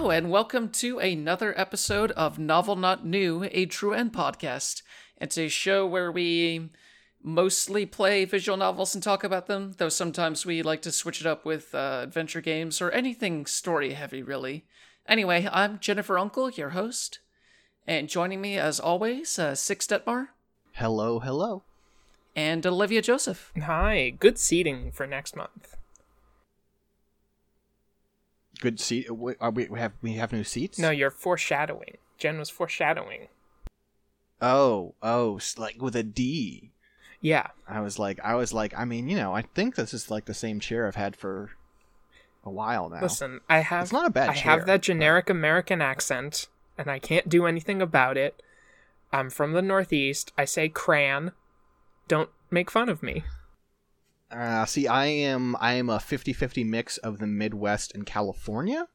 Hello, and welcome to another episode of Novel Not New, a True End podcast. It's a show where we mostly play visual novels and talk about them, though sometimes we like to switch it up with uh, adventure games or anything story heavy, really. Anyway, I'm Jennifer Uncle, your host, and joining me as always, uh, Six Detmar Hello, hello. and Olivia Joseph. Hi, good seating for next month. Good seat. Uh, are we, we have we have new seats? No, you're foreshadowing. Jen was foreshadowing. Oh, oh, like with a D. Yeah, I was like, I was like, I mean, you know, I think this is like the same chair I've had for a while now. listen, I have It's not a bad I chair, have that generic American accent, and I can't do anything about it. I'm from the Northeast. I say cran. Don't make fun of me. Uh, see, I am I am a 50-50 mix of the Midwest and California.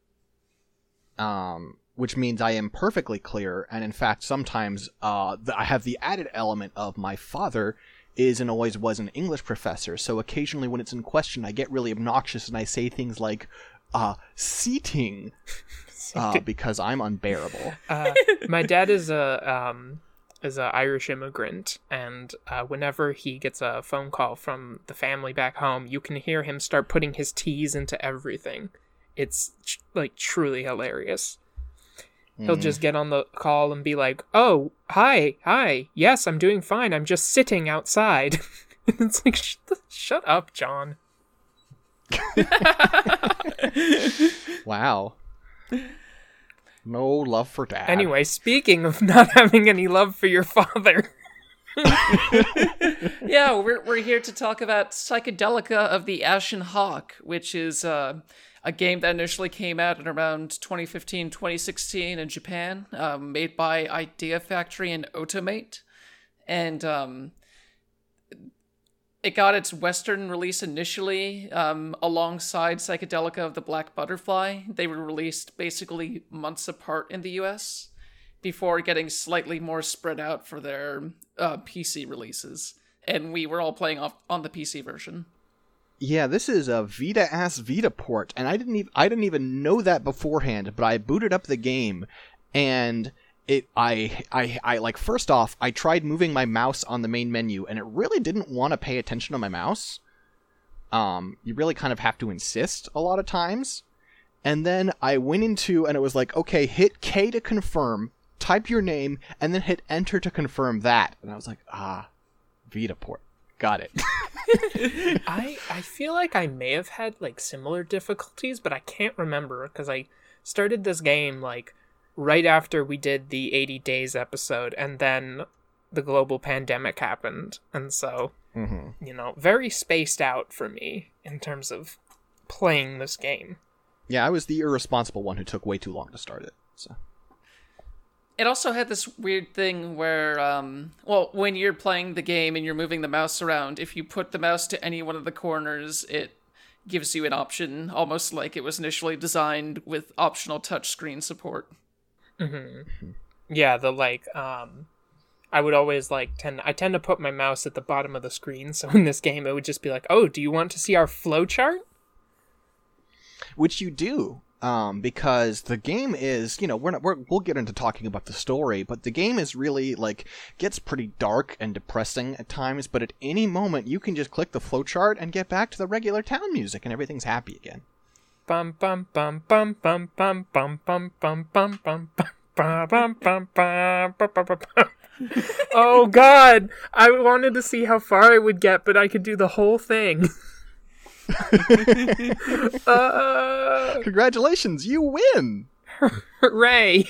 Um, which means I am perfectly clear, and in fact, sometimes uh, the, I have the added element of my father is and always was an English professor. So occasionally, when it's in question, I get really obnoxious and I say things like, uh, "seating," uh, because I'm unbearable. Uh, my dad is a um is an Irish immigrant, and uh, whenever he gets a phone call from the family back home, you can hear him start putting his T's into everything. It's tr- like truly hilarious. He'll just get on the call and be like, "Oh, hi, hi, yes, I'm doing fine. I'm just sitting outside." it's like, "Sh- "Shut up, John." Wow. No love for dad. Anyway, speaking of not having any love for your father. yeah, we're, we're here to talk about Psychedelica of the Ashen Hawk, which is uh, a game that initially came out in around 2015 2016 in Japan, um, made by Idea Factory and Otomate. And um, it got its Western release initially um, alongside Psychedelica of the Black Butterfly. They were released basically months apart in the US before getting slightly more spread out for their uh, PC releases. And we were all playing off on the PC version. Yeah, this is a Vita ass Vita port, and I didn't even I didn't even know that beforehand. But I booted up the game, and it I I I like first off I tried moving my mouse on the main menu, and it really didn't want to pay attention to my mouse. Um, you really kind of have to insist a lot of times. And then I went into and it was like, okay, hit K to confirm, type your name, and then hit enter to confirm that. And I was like, ah, Vita port, got it. I I feel like I may have had like similar difficulties, but I can't remember because I started this game like right after we did the 80 days episode and then the global pandemic happened. And so, mm-hmm. you know, very spaced out for me in terms of playing this game. Yeah, I was the irresponsible one who took way too long to start it. So It also had this weird thing where, um, well, when you're playing the game and you're moving the mouse around, if you put the mouse to any one of the corners, it gives you an option, almost like it was initially designed with optional touchscreen support. Yeah, the like um I would always like tend I tend to put my mouse at the bottom of the screen, so in this game it would just be like, "Oh, do you want to see our flowchart?" which you do, um, because the game is, you know, we're not, we're, we'll get into talking about the story, but the game is really like gets pretty dark and depressing at times. But at any moment, you can just click the flowchart and get back to the regular town music, and everything's happy again. Bum bum bum bum bum bum bum bum bum bum bum bum bum bum bum bum bum bum bum. Oh god, I wanted to see how far I would get, but I could do the whole thing. uh, Congratulations, you win! hooray!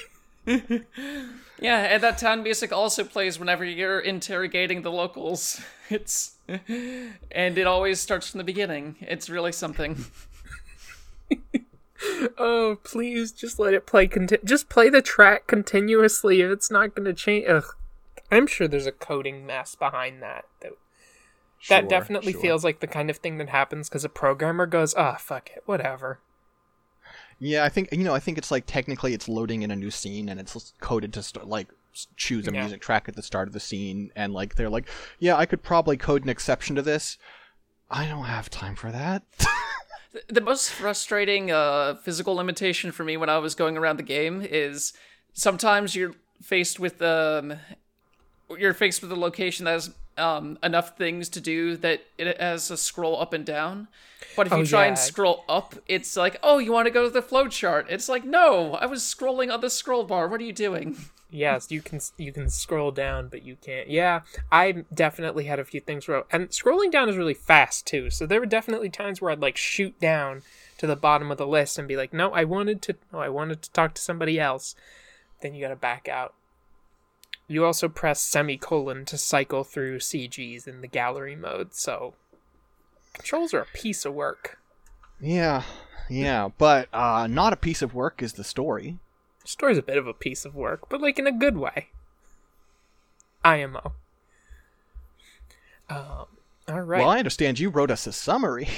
Yeah, and that town music also plays whenever you're interrogating the locals. It's and it always starts from the beginning. It's really something. Oh, please just let it play. Conti- just play the track continuously. If it's not going to change, ugh. I'm sure there's a coding mess behind that. That, that definitely sure. feels like the kind of thing that happens because a programmer goes, "Ah, fuck it, whatever." Yeah, I think you know. I think it's like technically it's loading in a new scene and it's coded to start like choose a Yeah. music track at the start of the scene and like they're like, yeah, I could probably code an exception to this. I don't have time for that. th- the most frustrating uh, physical limitation for me when I was going around the game is sometimes you're faced with um, you're faced with a location that has um, enough things to do that it has a scroll up and down. But if you Oh, try yeah. and scroll up, it's like, oh, you want to go to the flow chart. It's like, no, I was scrolling on the scroll bar. What are you doing? Yes, you can you can scroll down, but you can't. Yeah, I definitely had a few things where and scrolling down is really fast too. So there were definitely times where I'd like shoot down to the bottom of the list and be like, "No, I wanted to. No, I wanted to talk to somebody else." Then you got to back out. You also press semicolon to cycle through CGs in the gallery mode. So controls are a piece of work. Yeah, yeah, but uh, not a piece of work is the story. Story's a bit of a piece of work, but like in a good way. IMO. Um, all right. Well, I understand you wrote us a summary.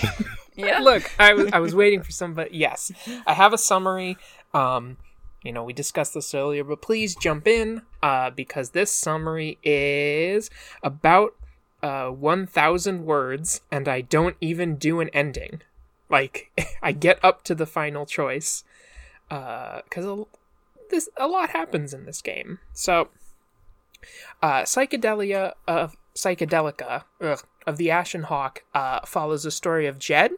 Yeah. Look, I was I was waiting for somebody. Yes, I have a summary. Um, you know, we discussed this earlier, but please jump in uh, because this summary is about uh, one thousand words, and I don't even do an ending. Like I get up to the final choice because a, this a lot happens in this game. So, uh, psychedelia of psychedelica ugh, of the Ashen Hawk uh, follows the story of Jed,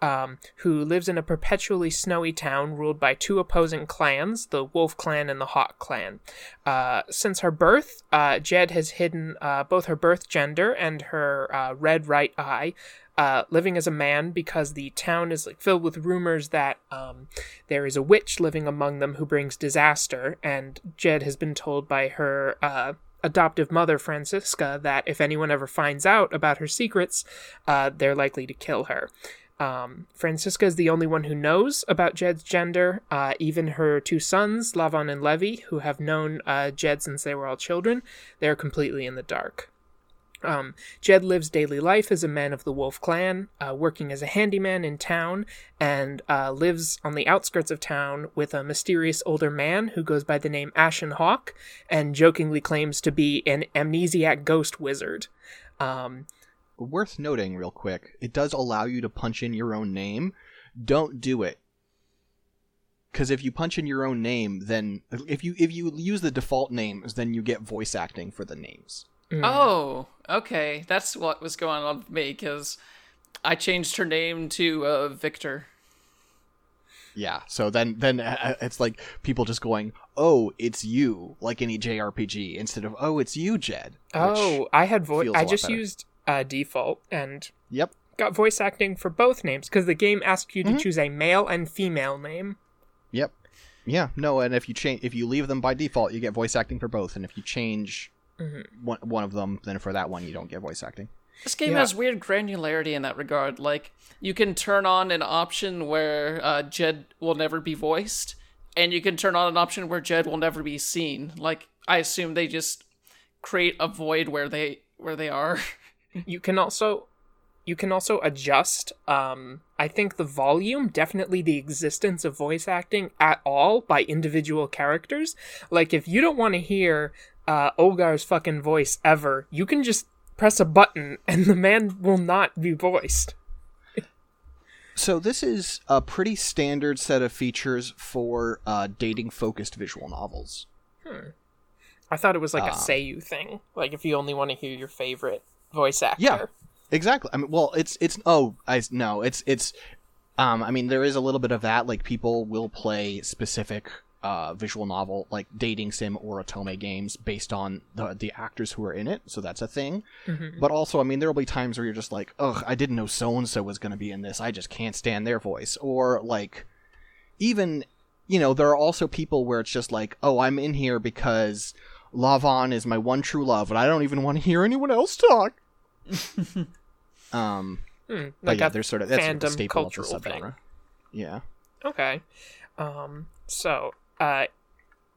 um, who lives in a perpetually snowy town ruled by two opposing clans, the Wolf Clan and the Hawk Clan. Uh, since her birth, uh, Jed has hidden uh, both her birth gender and her uh, red right eye. Uh, living as a man because the town is like filled with rumors that um, there is a witch living among them who brings disaster, and Jed has been told by her uh, adoptive mother Francisca that if anyone ever finds out about her secrets, uh, they're likely to kill her. Um, Francisca is the only one who knows about Jed's gender. Uh, even her two sons, Lavon and Levy, who have known uh, Jed since they were all children, they're completely in the dark. Um, Jed lives daily life as a man of the Wolf Clan, uh, working as a handyman in town, and uh, lives on the outskirts of town with a mysterious older man who goes by the name Ashen Hawk and jokingly claims to be an amnesiac ghost wizard. Um, Worth noting, real quick, it does allow you to punch in your own name. Don't do it. Because if you punch in your own name, then if you if you use the default names, then you get voice acting for the names. Oh, okay. That's what was going on with me because I changed her name to uh, Victor. Yeah. So then then uh, it's like people just going, "Oh, it's you," like any JRPG, instead of "Oh, it's you, Jed." oh, I had voice. feels a I lot just better. used uh, default and Yep. got voice acting for both names because the game asks you to Mhm. choose a male and female name. Yep. Yeah. No, and if you change, if you leave them by default, you get voice acting for both, and if you change Mm-hmm. one one of them, then for that one you don't get voice acting. This game Yeah. has weird granularity in that regard. Like, you can turn on an option where uh, Jed will never be voiced, and you can turn on an option where Jed will never be seen. Like, I assume they just create a void where they where they are. you can also you can also adjust um i think the volume definitely the existence of voice acting at all by individual characters like if you don't want to hear uh olgar's fucking voice ever you can just press a button and the man will not be voiced So this is a pretty standard set of features for uh, dating-focused visual novels. Hmm. i thought it was like a Ah. say you thing like if you only want to hear your favorite voice actor Yeah. Exactly. I mean, well, it's it's oh, I no, it's it's. Um, I mean, there is a little bit of that. Like, people will play specific uh, visual novel, like dating sim or otome games, based on the the actors who are in it. So that's a thing. But also, I mean, there will be times where you're just like, ugh, I didn't know so and so was going to be in this. I just can't stand their voice. Or like, even you know, there are also people where it's just like, oh, I'm in here because Lavon is my one true love, and I don't even want to hear anyone else talk. um, Hmm, but like yeah, there's sort of that's sort of fandom staple of the cultural thing. subgenre. Yeah. Okay. Um, so, uh,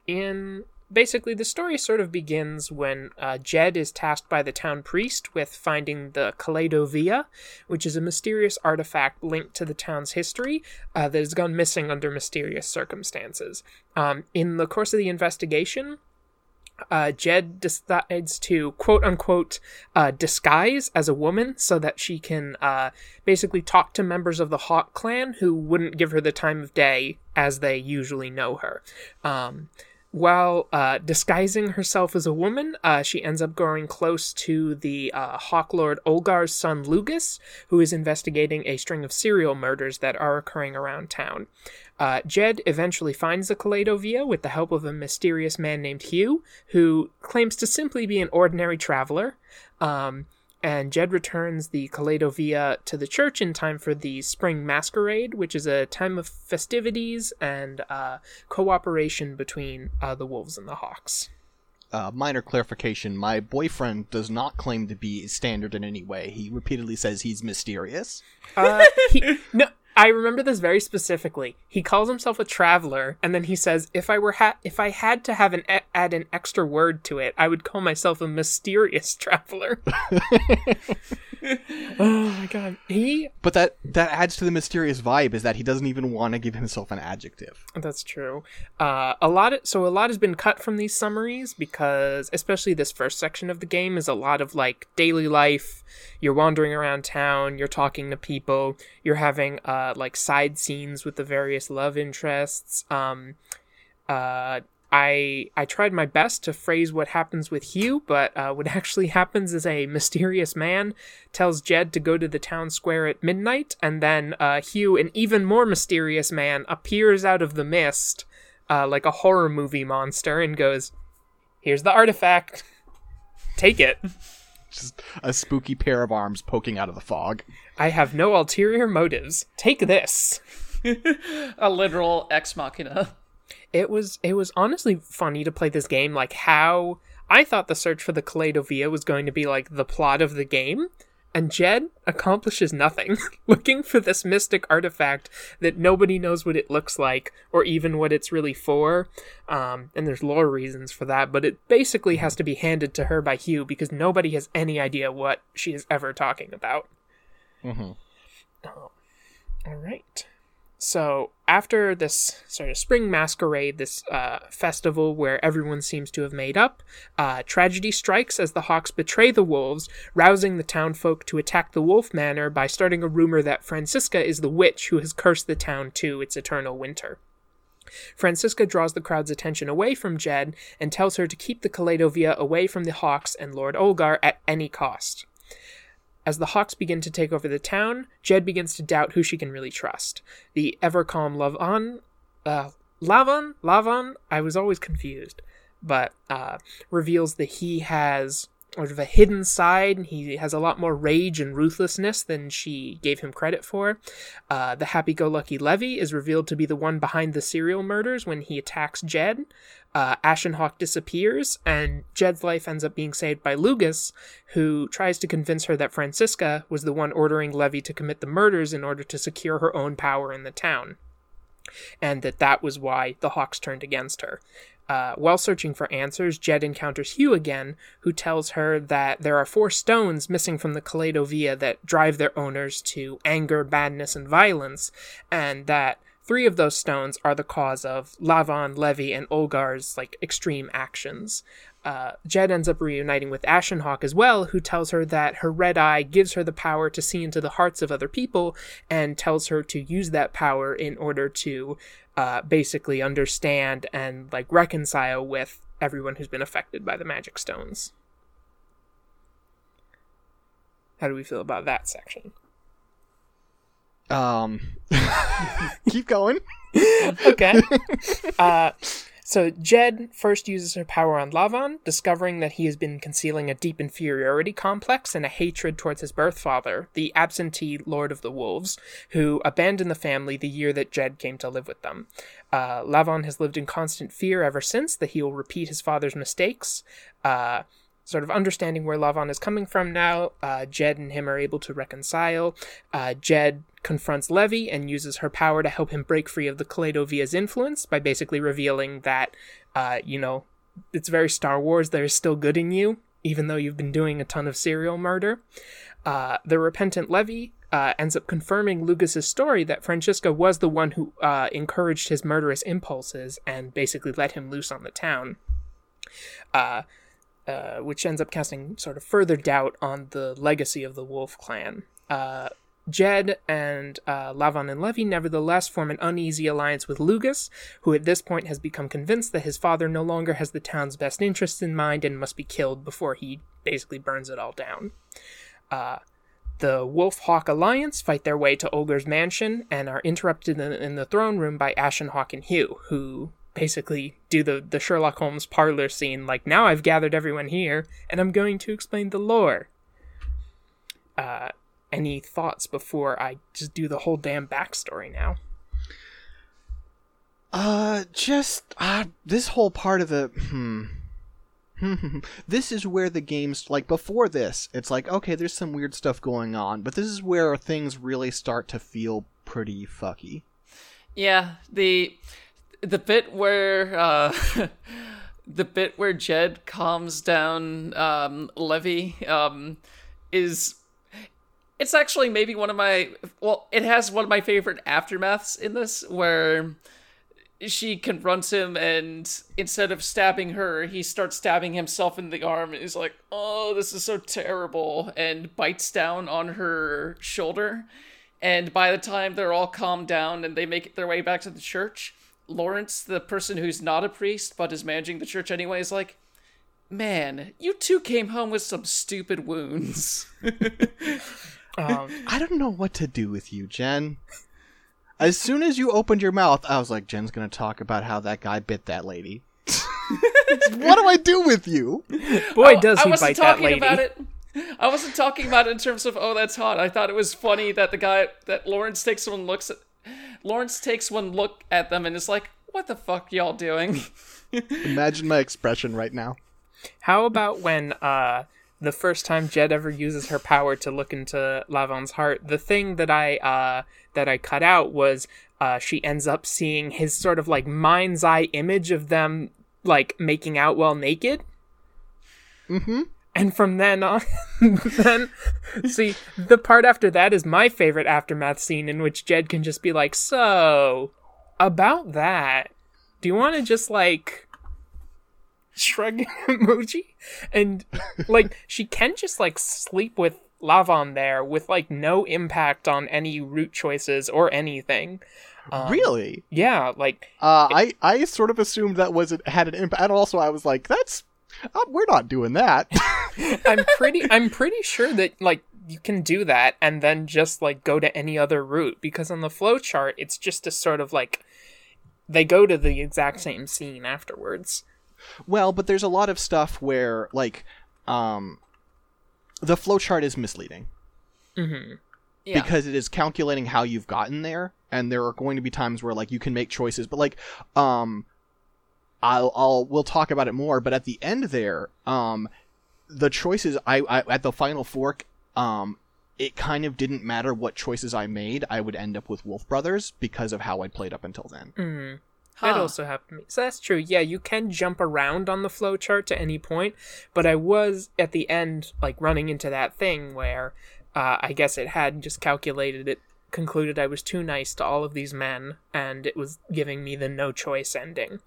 in basically the story sort of begins when uh, Jed is tasked by the town priest with finding the Kaleido which is a mysterious artifact linked to the town's history uh, that has gone missing under mysterious circumstances. Um, in the course of the investigation, uh, Jed decides to quote unquote uh, disguise as a woman so that she can uh, basically talk to members of the Hawk clan who wouldn't give her the time of day as they usually know her. Um, while uh, disguising herself as a woman, uh, she ends up growing close to the uh, Hawk Lord Olgar's son Lugus, who is investigating a string of serial murders that are occurring around town. Uh, Jed eventually finds the Kaleido with the help of a mysterious man named Hugh, who claims to simply be an ordinary traveler. Um, and Jed returns the Kaleido to the church in time for the Spring Masquerade, which is a time of festivities and uh, cooperation between uh, the wolves and the hawks. Uh, minor clarification my boyfriend does not claim to be standard in any way. He repeatedly says he's mysterious. Uh, he, no, I remember this very specifically. He calls himself a traveler, and then he says, "If I were ha- if I had to have an e- add an extra word to it, I would call myself a mysterious traveler." oh my god, he. But that that adds to the mysterious vibe is that he doesn't even want to give himself an adjective. That's true. Uh, a lot. Of, so a lot has been cut from these summaries because, especially this first section of the game, is a lot of like daily life. You're wandering around town. You're talking to people. You're having uh, like side scenes with the various love interests. Um, uh, I I tried my best to phrase what happens with Hugh, but uh, what actually happens is a mysterious man tells Jed to go to the town square at midnight, and then uh, Hugh, an even more mysterious man, appears out of the mist uh, like a horror movie monster and goes, "Here's the artifact. Take it." Just a spooky pair of arms poking out of the fog. I have no ulterior motives. Take this. a literal ex machina it was it was honestly funny to play this game like how I thought the search for the Kaleido was going to be like the plot of the game and Jed accomplishes nothing looking for this mystic artifact that nobody knows what it looks like or even what it's really for um, and there's lore reasons for that but it basically has to be handed to her by Hugh because nobody has any idea what she is ever talking about mm-hmm. oh. all right so after this sort of spring masquerade, this uh, festival where everyone seems to have made up, uh, tragedy strikes as the Hawks betray the wolves, rousing the townfolk to attack the Wolf Manor by starting a rumor that Francisca is the witch who has cursed the town to its eternal winter. Francisca draws the crowd's attention away from Jed and tells her to keep the Kaleido away from the Hawks and Lord Olgar at any cost. As the Hawks begin to take over the town, Jed begins to doubt who she can really trust. The ever calm Lavon, uh, Lavon, Lavon, I was always confused, but uh, reveals that he has sort of a hidden side. And he has a lot more rage and ruthlessness than she gave him credit for. Uh, the happy go lucky Levy is revealed to be the one behind the serial murders when he attacks Jed. Uh, Ashenhawk disappears, and Jed's life ends up being saved by Lugus, who tries to convince her that Francisca was the one ordering Levy to commit the murders in order to secure her own power in the town and that that was why the Hawks turned against her. Uh, while searching for answers, Jed encounters Hugh again, who tells her that there are four stones missing from the Kaleido Via that drive their owners to anger, badness, and violence, and that three of those stones are the cause of Lavon, Levy, and Olgar's like extreme actions. Uh, Jed ends up reuniting with Ashenhawk as well, who tells her that her red eye gives her the power to see into the hearts of other people and tells her to use that power in order to uh, basically understand and like reconcile with everyone who's been affected by the magic stones. How do we feel about that section? Um, keep going. okay. Uh, so Jed first uses her power on Lavon, discovering that he has been concealing a deep inferiority complex and a hatred towards his birth father, the absentee Lord of the Wolves, who abandoned the family the year that Jed came to live with them. Uh, Lavon has lived in constant fear ever since that he will repeat his father's mistakes. Uh, sort of understanding where Lavon is coming from now, uh, Jed and him are able to reconcile. Uh, Jed confronts Levy and uses her power to help him break free of the Kaleido Via's influence by basically revealing that, uh, you know, it's very Star Wars, there is still good in you, even though you've been doing a ton of serial murder. Uh, the repentant Levy uh, ends up confirming Lugus's story that Francisca was the one who uh, encouraged his murderous impulses and basically let him loose on the town. uh, uh, which ends up casting sort of further doubt on the legacy of the Wolf clan. Uh, Jed and uh, Lavon and Levy nevertheless form an uneasy alliance with Lugus, who at this point has become convinced that his father no longer has the town's best interests in mind and must be killed before he basically burns it all down. Uh, the Wolf Hawk Alliance fight their way to Olgar's mansion and are interrupted in, in the throne room by Ashen Hawk and Hugh, who basically do the, the Sherlock Holmes parlor scene like, now I've gathered everyone here and I'm going to explain the lore. Uh, any thoughts before I just do the whole damn backstory now? Uh, just uh, this whole part of the hmm. this is where the games like before this, it's like okay, there's some weird stuff going on, but this is where things really start to feel pretty fucky. Yeah, the the bit where uh the bit where Jed calms down um Levy um is it's actually maybe one of my well it has one of my favorite aftermaths in this where she confronts him and instead of stabbing her he starts stabbing himself in the arm and he's like oh this is so terrible and bites down on her shoulder. And by the time they're all calmed down and they make their way back to the church lawrence the person who's not a priest but is managing the church anyway is like man you two came home with some stupid wounds Um, I don't know what to do with you, Jen. As soon as you opened your mouth, I was like, Jen's gonna talk about how that guy bit that lady. what do I do with you? boy, does I he wasn't bite that talking lady. about it. I wasn't talking about it in terms of oh that's hot. I thought it was funny that the guy that Lawrence takes one looks at Lawrence takes one look at them and is like, "What the fuck y'all doing?" Imagine my expression right now. How about when uh the first time Jed ever uses her power to look into Lavon's heart, the thing that I uh that I cut out was uh she ends up seeing his sort of like mind's eye image of them like making out while naked. Mm-hmm. And from then on, then see the part after that is my favorite aftermath scene in which Jed can just be like, "So, about that, do you want to just like shrug emoji?" And like she can just like sleep with Lavon there with like no impact on any route choices or anything. Um, really? Yeah, like Uh, I I sort of assumed that was it had an impact. And also, I was like, that's uh, we're not doing that. I'm pretty I'm pretty sure that like you can do that and then just like go to any other route because on the flow chart it's just a sort of like they go to the exact same scene afterwards. well, but there's a lot of stuff where like um the flowchart is misleading Mm-hmm. yeah. because it is calculating how you've gotten there, and there are going to be times where like you can make choices, but like um I'll I'll we'll talk about it more, but at the end there, um the choices I, I at the final fork, um it kind of didn't matter what choices I made, I would end up with Wolf Brothers because of how I played up until then. Mm. That Huh. also happened to me. So that's true. Yeah, you can jump around on the flow chart to any point, but I was at the end like running into that thing where uh, I guess it had just calculated it concluded I was too nice to all of these men and it was giving me the no choice ending.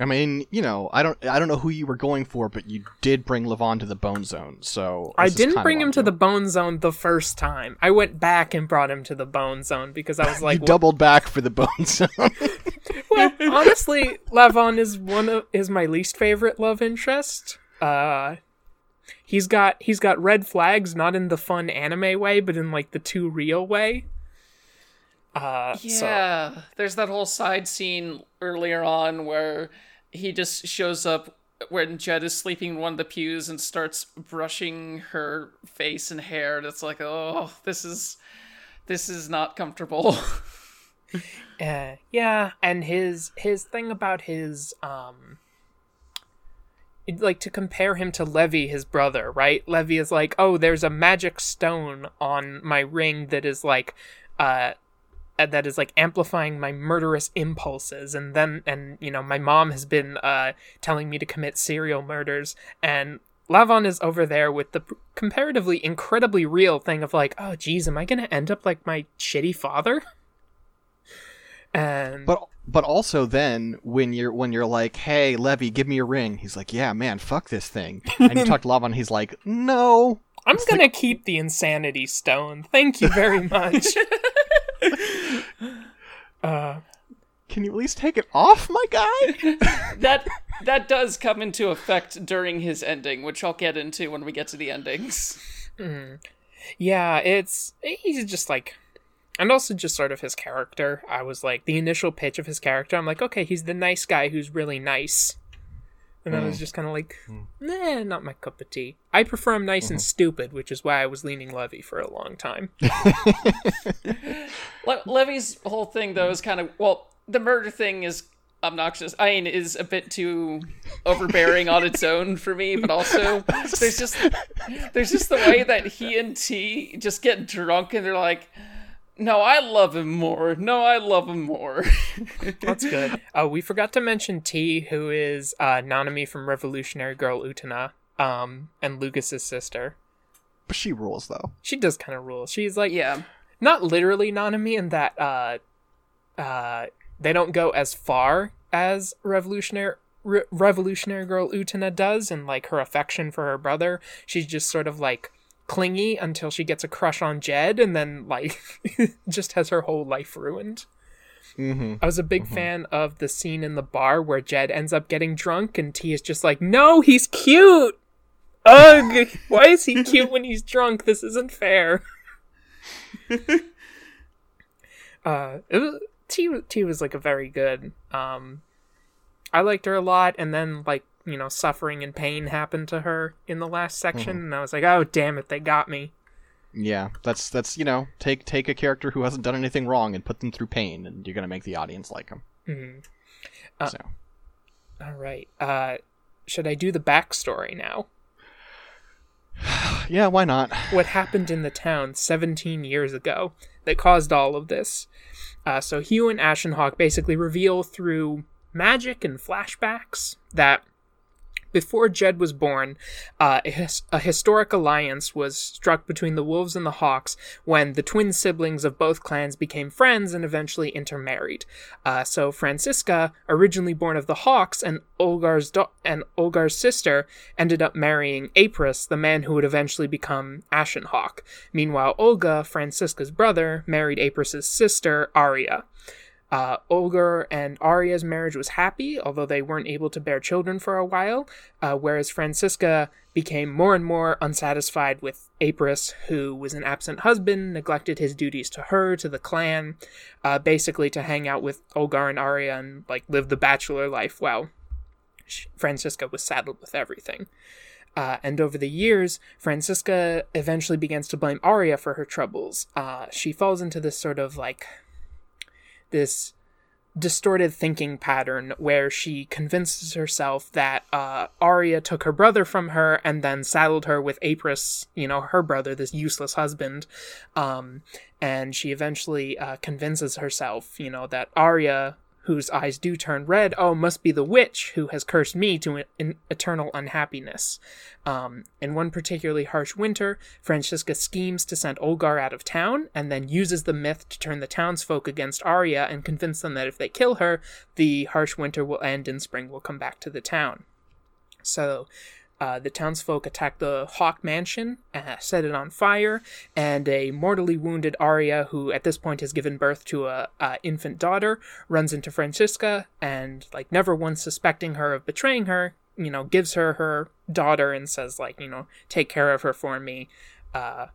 I mean, you know, I don't I don't know who you were going for, but you did bring Lavon to the bone zone, so I didn't bring him to the bone zone the first time. I went back and brought him to the bone zone because I was like, you doubled back for the bone zone. well, honestly, Lavon is one of is my least favorite love interest. Uh, he's got he's got red flags, not in the fun anime way, but in like the too real way. Uh, so Yeah, there's that whole side scene earlier on where he just shows up when Jed is sleeping in one of the pews and starts brushing her face and hair, and it's like, oh, this is this is not comfortable. Uh, yeah, and his his thing about his um like to compare him to Levy, his brother, right? Levy is like, "Oh, there's a magic stone on my ring that is like uh, that is like amplifying my murderous impulses and then and you know my mom has been uh telling me to commit serial murders and Lavon is over there with the comparatively incredibly real thing of like oh geez am I gonna end up like my shitty father and but but also then when you're when you're like, "Hey, Levy, give me a ring," he's like, "Yeah, man, fuck this thing." And you talk to Lavon, he's like, "No." I'm gonna keep the insanity stone. Thank you very much. uh, Can you at least take it off, my guy? that that does come into effect during his ending, which I'll get into when we get to the endings. yeah, it's he's just like, and also just sort of his character. I was like the initial pitch of his character. I'm like, okay, he's the nice guy who's really nice. And I was mm. just kind of like, mm. nah, not my cup of tea. I prefer him nice and mm-hmm. stupid, which is why I was leaning Levy for a long time. Le- Levy's whole thing, though, is kind of well, the murder thing is obnoxious. I mean, is a bit too overbearing on its own for me, but also there's just there's just the way that he and T just get drunk and they're like. No, I love him more. No, I love him more. That's good. Uh, we forgot to mention T, who is uh, Nanami from Revolutionary Girl Utena, um, and Lugus's sister. but she rules though. She does kind of rule. She's like, yeah. not literally Nanami in that uh, uh, they don't go as far as Revolutionary Re- Revolutionary Girl Utena does, and like her affection for her brother. She's just sort of like clingy until she gets a crush on Jed, and then like just has her whole life ruined. Mm-hmm. I was a big fan of the scene in the bar where Jed ends up getting drunk, and T is just like, "No, he's cute." Ugh! Why is he cute when he's drunk? This isn't fair. uh, it was, T T was like a very good. Um, I liked her a lot, and then like you know, suffering and pain happened to her in the last section, and I was like, "Oh, damn it, they got me." Yeah, that's that's you know take take a character who hasn't done anything wrong and put them through pain, and you're gonna make the audience like him. Mhm. so All right. Uh, should I do the backstory now? yeah, why not? what happened in the town 17 years ago that caused all of this. Uh, so Hugh and Ashenhawk basically reveal through magic and flashbacks that before Jed was born, uh, a, his- a historic alliance was struck between the Wolves and the Hawks when the twin siblings of both clans became friends and eventually intermarried. Uh, so Francisca, originally born of the Hawks, and Olgar's da- and Olgar's sister ended up marrying Apris, the man who would eventually become Ashenhawk. Meanwhile, Olgar, Francisca's brother, married Apris's sister Arya. Uh, Olgar and Arya's marriage was happy, although they weren't able to bear children for a while, uh, whereas Francisca became more and more unsatisfied with Apris, who was an absent husband, neglected his duties to her, to the clan, uh, basically to hang out with Olgar and Arya and like live the bachelor life while Francisca was saddled with everything. Uh, and over the years, Francisca eventually begins to blame Arya for her troubles. Uh, she falls into this sort of like this distorted thinking pattern where she convinces herself that uh, Arya took her brother from her and then saddled her with Apris, you know, her brother, this useless husband. Um, and she eventually uh, convinces herself, you know, that Arya, whose eyes do turn red, oh, must be the witch who has cursed me to an eternal unhappiness. Um, in one particularly harsh winter, Francisca schemes to send Olgar out of town and then uses the myth to turn the townsfolk against Arya and convince them that if they kill her, the harsh winter will end and spring will come back to the town. So, uh, the townsfolk attack the Hawk Mansion, uh, set it on fire, and a mortally wounded Arya, who at this point has given birth to a, a infant daughter, runs into Francisca and, like, never once suspecting her of betraying her, you know, gives her her daughter and says, like, you know, take care of her for me, uh,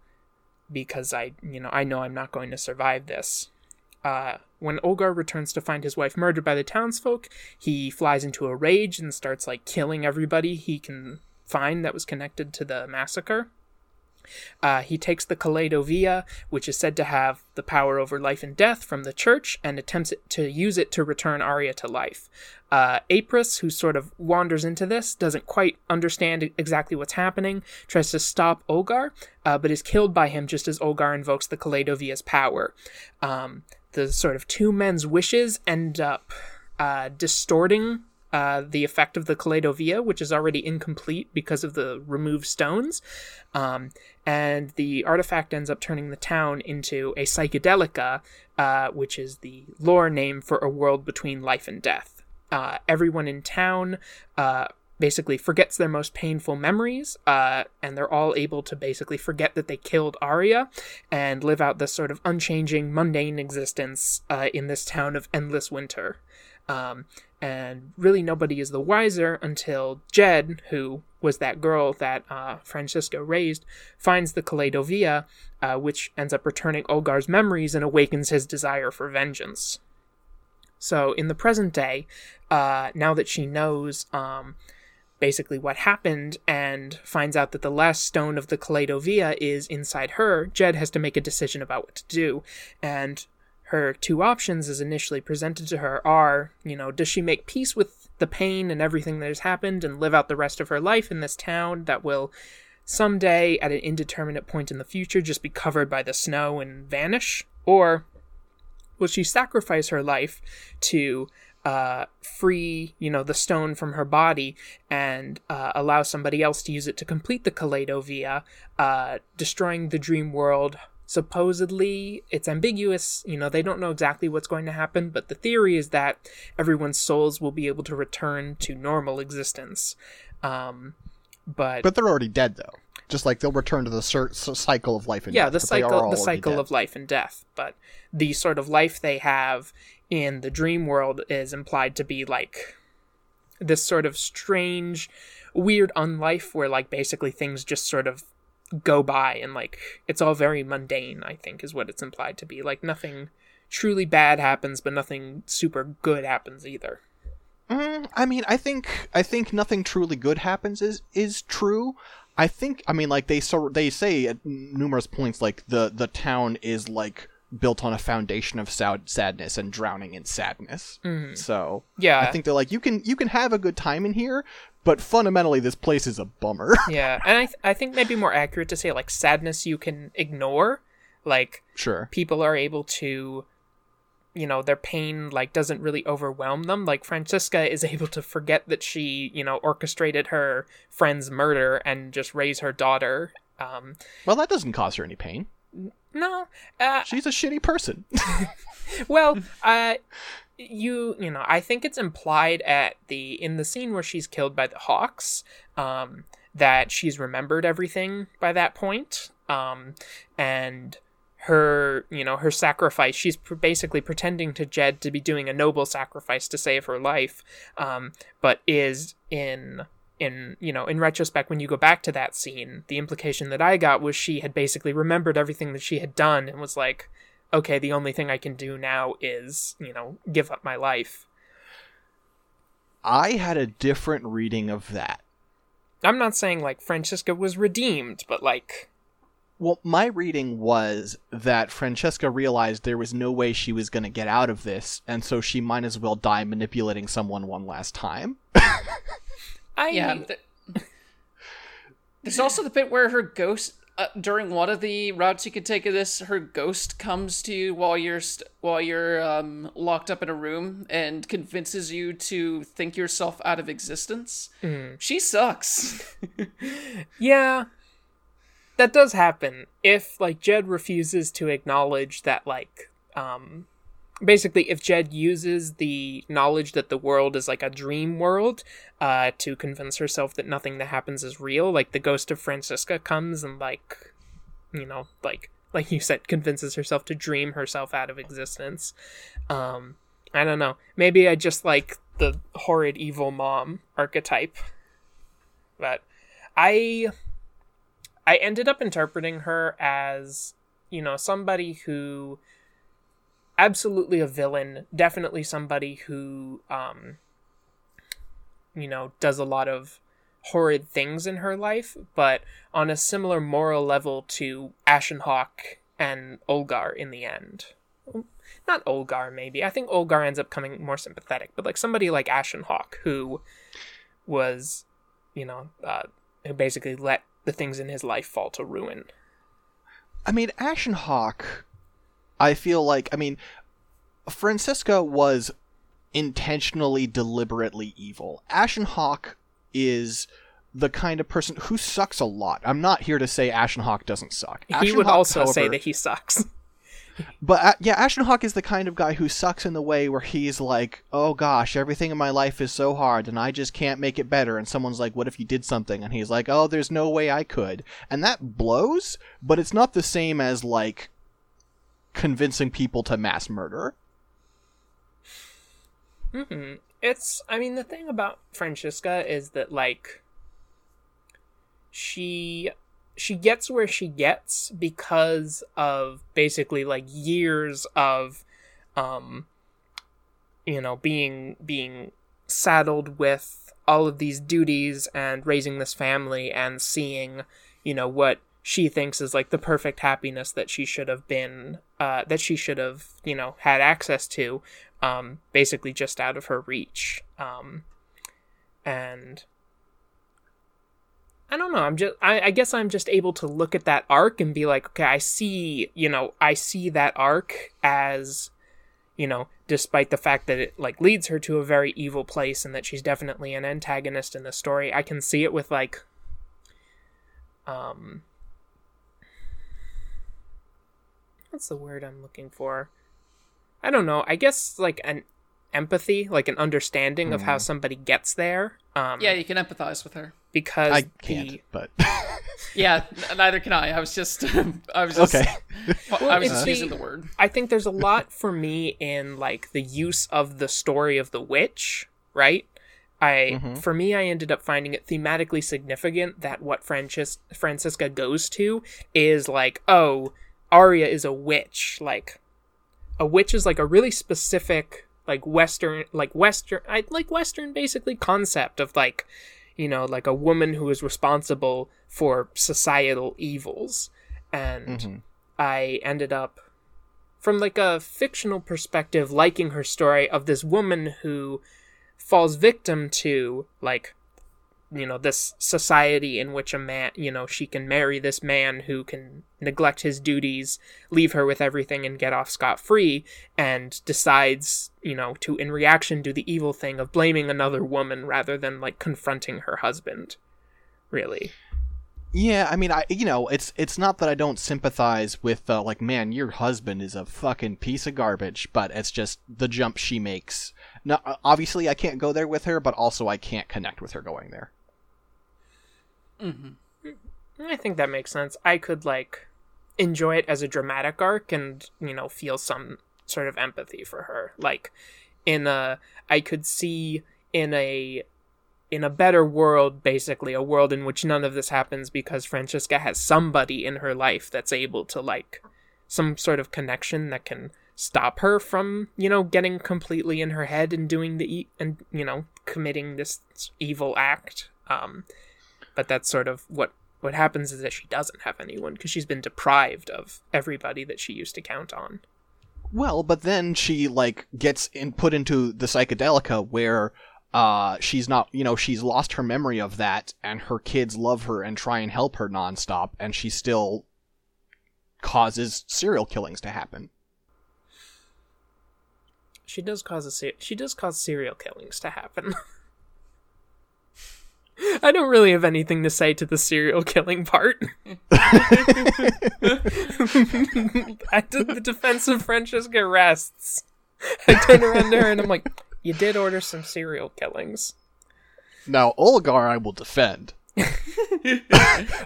because I, you know, I know I'm not going to survive this. Uh, when Olgar returns to find his wife murdered by the townsfolk, he flies into a rage and starts like killing everybody he can find that was connected to the massacre. Uh, he takes the Kaleido which is said to have the power over life and death from the church, and attempts to use it to return Arya to life. Uh, Apris, who sort of wanders into this, doesn't quite understand exactly what's happening, tries to stop Olgar, uh, but is killed by him just as Olgar invokes the Kaleido power. Um, the sort of two men's wishes end up uh, distorting uh, the effect of the Kaleido which is already incomplete because of the removed stones. Um, and the artifact ends up turning the town into a psychedelica, uh, which is the lore name for a world between life and death. Uh, everyone in town uh, basically forgets their most painful memories, uh, and they're all able to basically forget that they killed Arya and live out this sort of unchanging, mundane existence uh, in this town of endless winter. Um, and really, nobody is the wiser until Jed, who was that girl that uh, Francisca raised, finds the Kaleido uh, which ends up returning Olgar's memories and awakens his desire for vengeance. So, in the present day, uh, now that she knows um, basically what happened and finds out that the last stone of the Kaleido is inside her, Jed has to make a decision about what to do. And her two options, as initially presented to her, are you know, does she make peace with the pain and everything that has happened and live out the rest of her life in this town that will someday, at an indeterminate point in the future, just be covered by the snow and vanish? Or will she sacrifice her life to uh, free, you know, the stone from her body and uh, allow somebody else to use it to complete the Kaleido via, uh, destroying the dream world. Supposedly, it's ambiguous. You know, they don't know exactly what's going to happen, but the theory is that everyone's souls will be able to return to normal existence. Um, but but they're already dead, though. Just like they'll return to the cir- cycle of life and yeah, death. the cycle, the cycle of life and death. But the sort of life they have in the dream world is implied to be like this sort of strange, weird unlife where like basically things just sort of go by and like it's all very mundane. I think is what it's implied to be. Like nothing truly bad happens, but nothing super good happens either. Mm, I mean, I think I think nothing truly good happens is is true. I think I mean like they so they say at numerous points like the the town is like built on a foundation of sad- sadness and drowning in sadness. Mm-hmm. So yeah, I think they're like you can you can have a good time in here, but fundamentally this place is a bummer. yeah, and I th- I think maybe more accurate to say like sadness you can ignore, like sure people are able to you know their pain like doesn't really overwhelm them like francisca is able to forget that she you know orchestrated her friend's murder and just raise her daughter um well that doesn't cause her any pain no, uh, she's a shitty person. well, uh, you you know, I think it's implied at the in the scene where she's killed by the hawks, um, that she's remembered everything by that point, um, and her you know her sacrifice she's basically pretending to jed to be doing a noble sacrifice to save her life um, but is in in you know in retrospect when you go back to that scene the implication that i got was she had basically remembered everything that she had done and was like okay the only thing i can do now is you know give up my life i had a different reading of that i'm not saying like francisca was redeemed but like well, my reading was that Francisca realized there was no way she was going to get out of this, and so she might as well die manipulating someone one last time. I yeah. there's also the bit where her ghost uh, during one of the routes you could take of this, her ghost comes to you while you're st- while you're um, locked up in a room and convinces you to think yourself out of existence. Mm. She sucks. yeah, that does happen. If like Jed refuses to acknowledge that like um basically if jed uses the knowledge that the world is like a dream world uh, to convince herself that nothing that happens is real like the ghost of francisca comes and like you know like like you said convinces herself to dream herself out of existence. Um i don't know. Maybe i just like the horrid evil mom archetype. But i i ended up interpreting her as you know somebody who absolutely a villain, definitely somebody who um you know, does a lot of horrid things in her life, but on a similar moral level to Ashen Hawk and Olgar in the end. Not Olgar, maybe. I think Olgar ends up coming more sympathetic, but like somebody like Ashen Hawk who was, you know, uh, who basically let the things in his life fall to ruin. I mean, Ashen Hawk I feel like I mean Francisca was intentionally, deliberately evil. Ashen Hawk is the kind of person who sucks a lot. I'm not here to say Ashen Hawk doesn't suck. he Ashen would Hawk, also say that he sucks. But uh, yeah, Ashen Hawk is the kind of guy who sucks in the way where he's like, "Oh gosh, everything in my life is so hard, and I just can't make it better." And someone's like, "What if you did something?" And he's like, "Oh, there's no way I could." And that blows, but it's not the same as like convincing people to mass murder. hmm It's, I mean, the thing about Francisca is that, like, she she gets where she gets because of basically like years of um you know being being saddled with all of these duties and raising this family and seeing you know what she thinks is like the perfect happiness that she should have been uh that she should have you know had access to um basically just out of her reach um and I don't know. I'm just. I, I guess I'm just able to look at that arc and be like, okay, I see. You know, I see that arc as, you know, despite the fact that it like leads her to a very evil place and that she's definitely an antagonist in the story. I can see it with like, um, what's the word I'm looking for? I don't know. I guess like an empathy, like an understanding of how somebody gets there. Um, Yeah, you can empathize with her. because I can't, but Yeah, n- neither can I. I was just, I was just, okay. I was just the- using the word. I think there's a lot for me in like the use of the story of the witch, right? I Mhm. for me I ended up finding it thematically significant that what Francis Francisca goes to is like, oh, Arya is a witch. Like a witch is like a really specific like western like western I like western basically concept of like you know like a woman who is responsible for societal evils and Mhm. I ended up from like a fictional perspective liking her story of this woman who falls victim to like you know this society in which a man you know she can marry this man who can neglect his duties leave her with everything and get off scot-free and decides you know to in reaction do the evil thing of blaming another woman rather than like confronting her husband really Yeah, I mean, I you know, it's it's not that I don't sympathize with uh, like, man, your husband is a fucking piece of garbage, but it's just the jump she makes. No, uh, obviously I can't go there with her, but also I can't connect with her going there. I think that makes sense. I could like enjoy it as a dramatic arc and, you know, feel some sort of empathy for her. Like in a I could see in a in a better world basically, a world in which none of this happens because Francisca has somebody in her life that's able to like some sort of connection that can stop her from, you know, getting completely in her head and doing the e- and you know, committing this evil act. Um but that's sort of what what happens is that she doesn't have anyone because she's been deprived of everybody that she used to count on. Well, but then she like gets in put into the psychedelica where uh she's not you know she's lost her memory of that and her kids love her and try and help her nonstop and she still causes serial killings to happen. She does cause a ser- she does cause serial killings to happen. I don't really have anything to say to the serial killing part. I did the defense of Francisca rests. I turn around to her and I'm like, "You did order some serial killings." Now Olgar I will defend.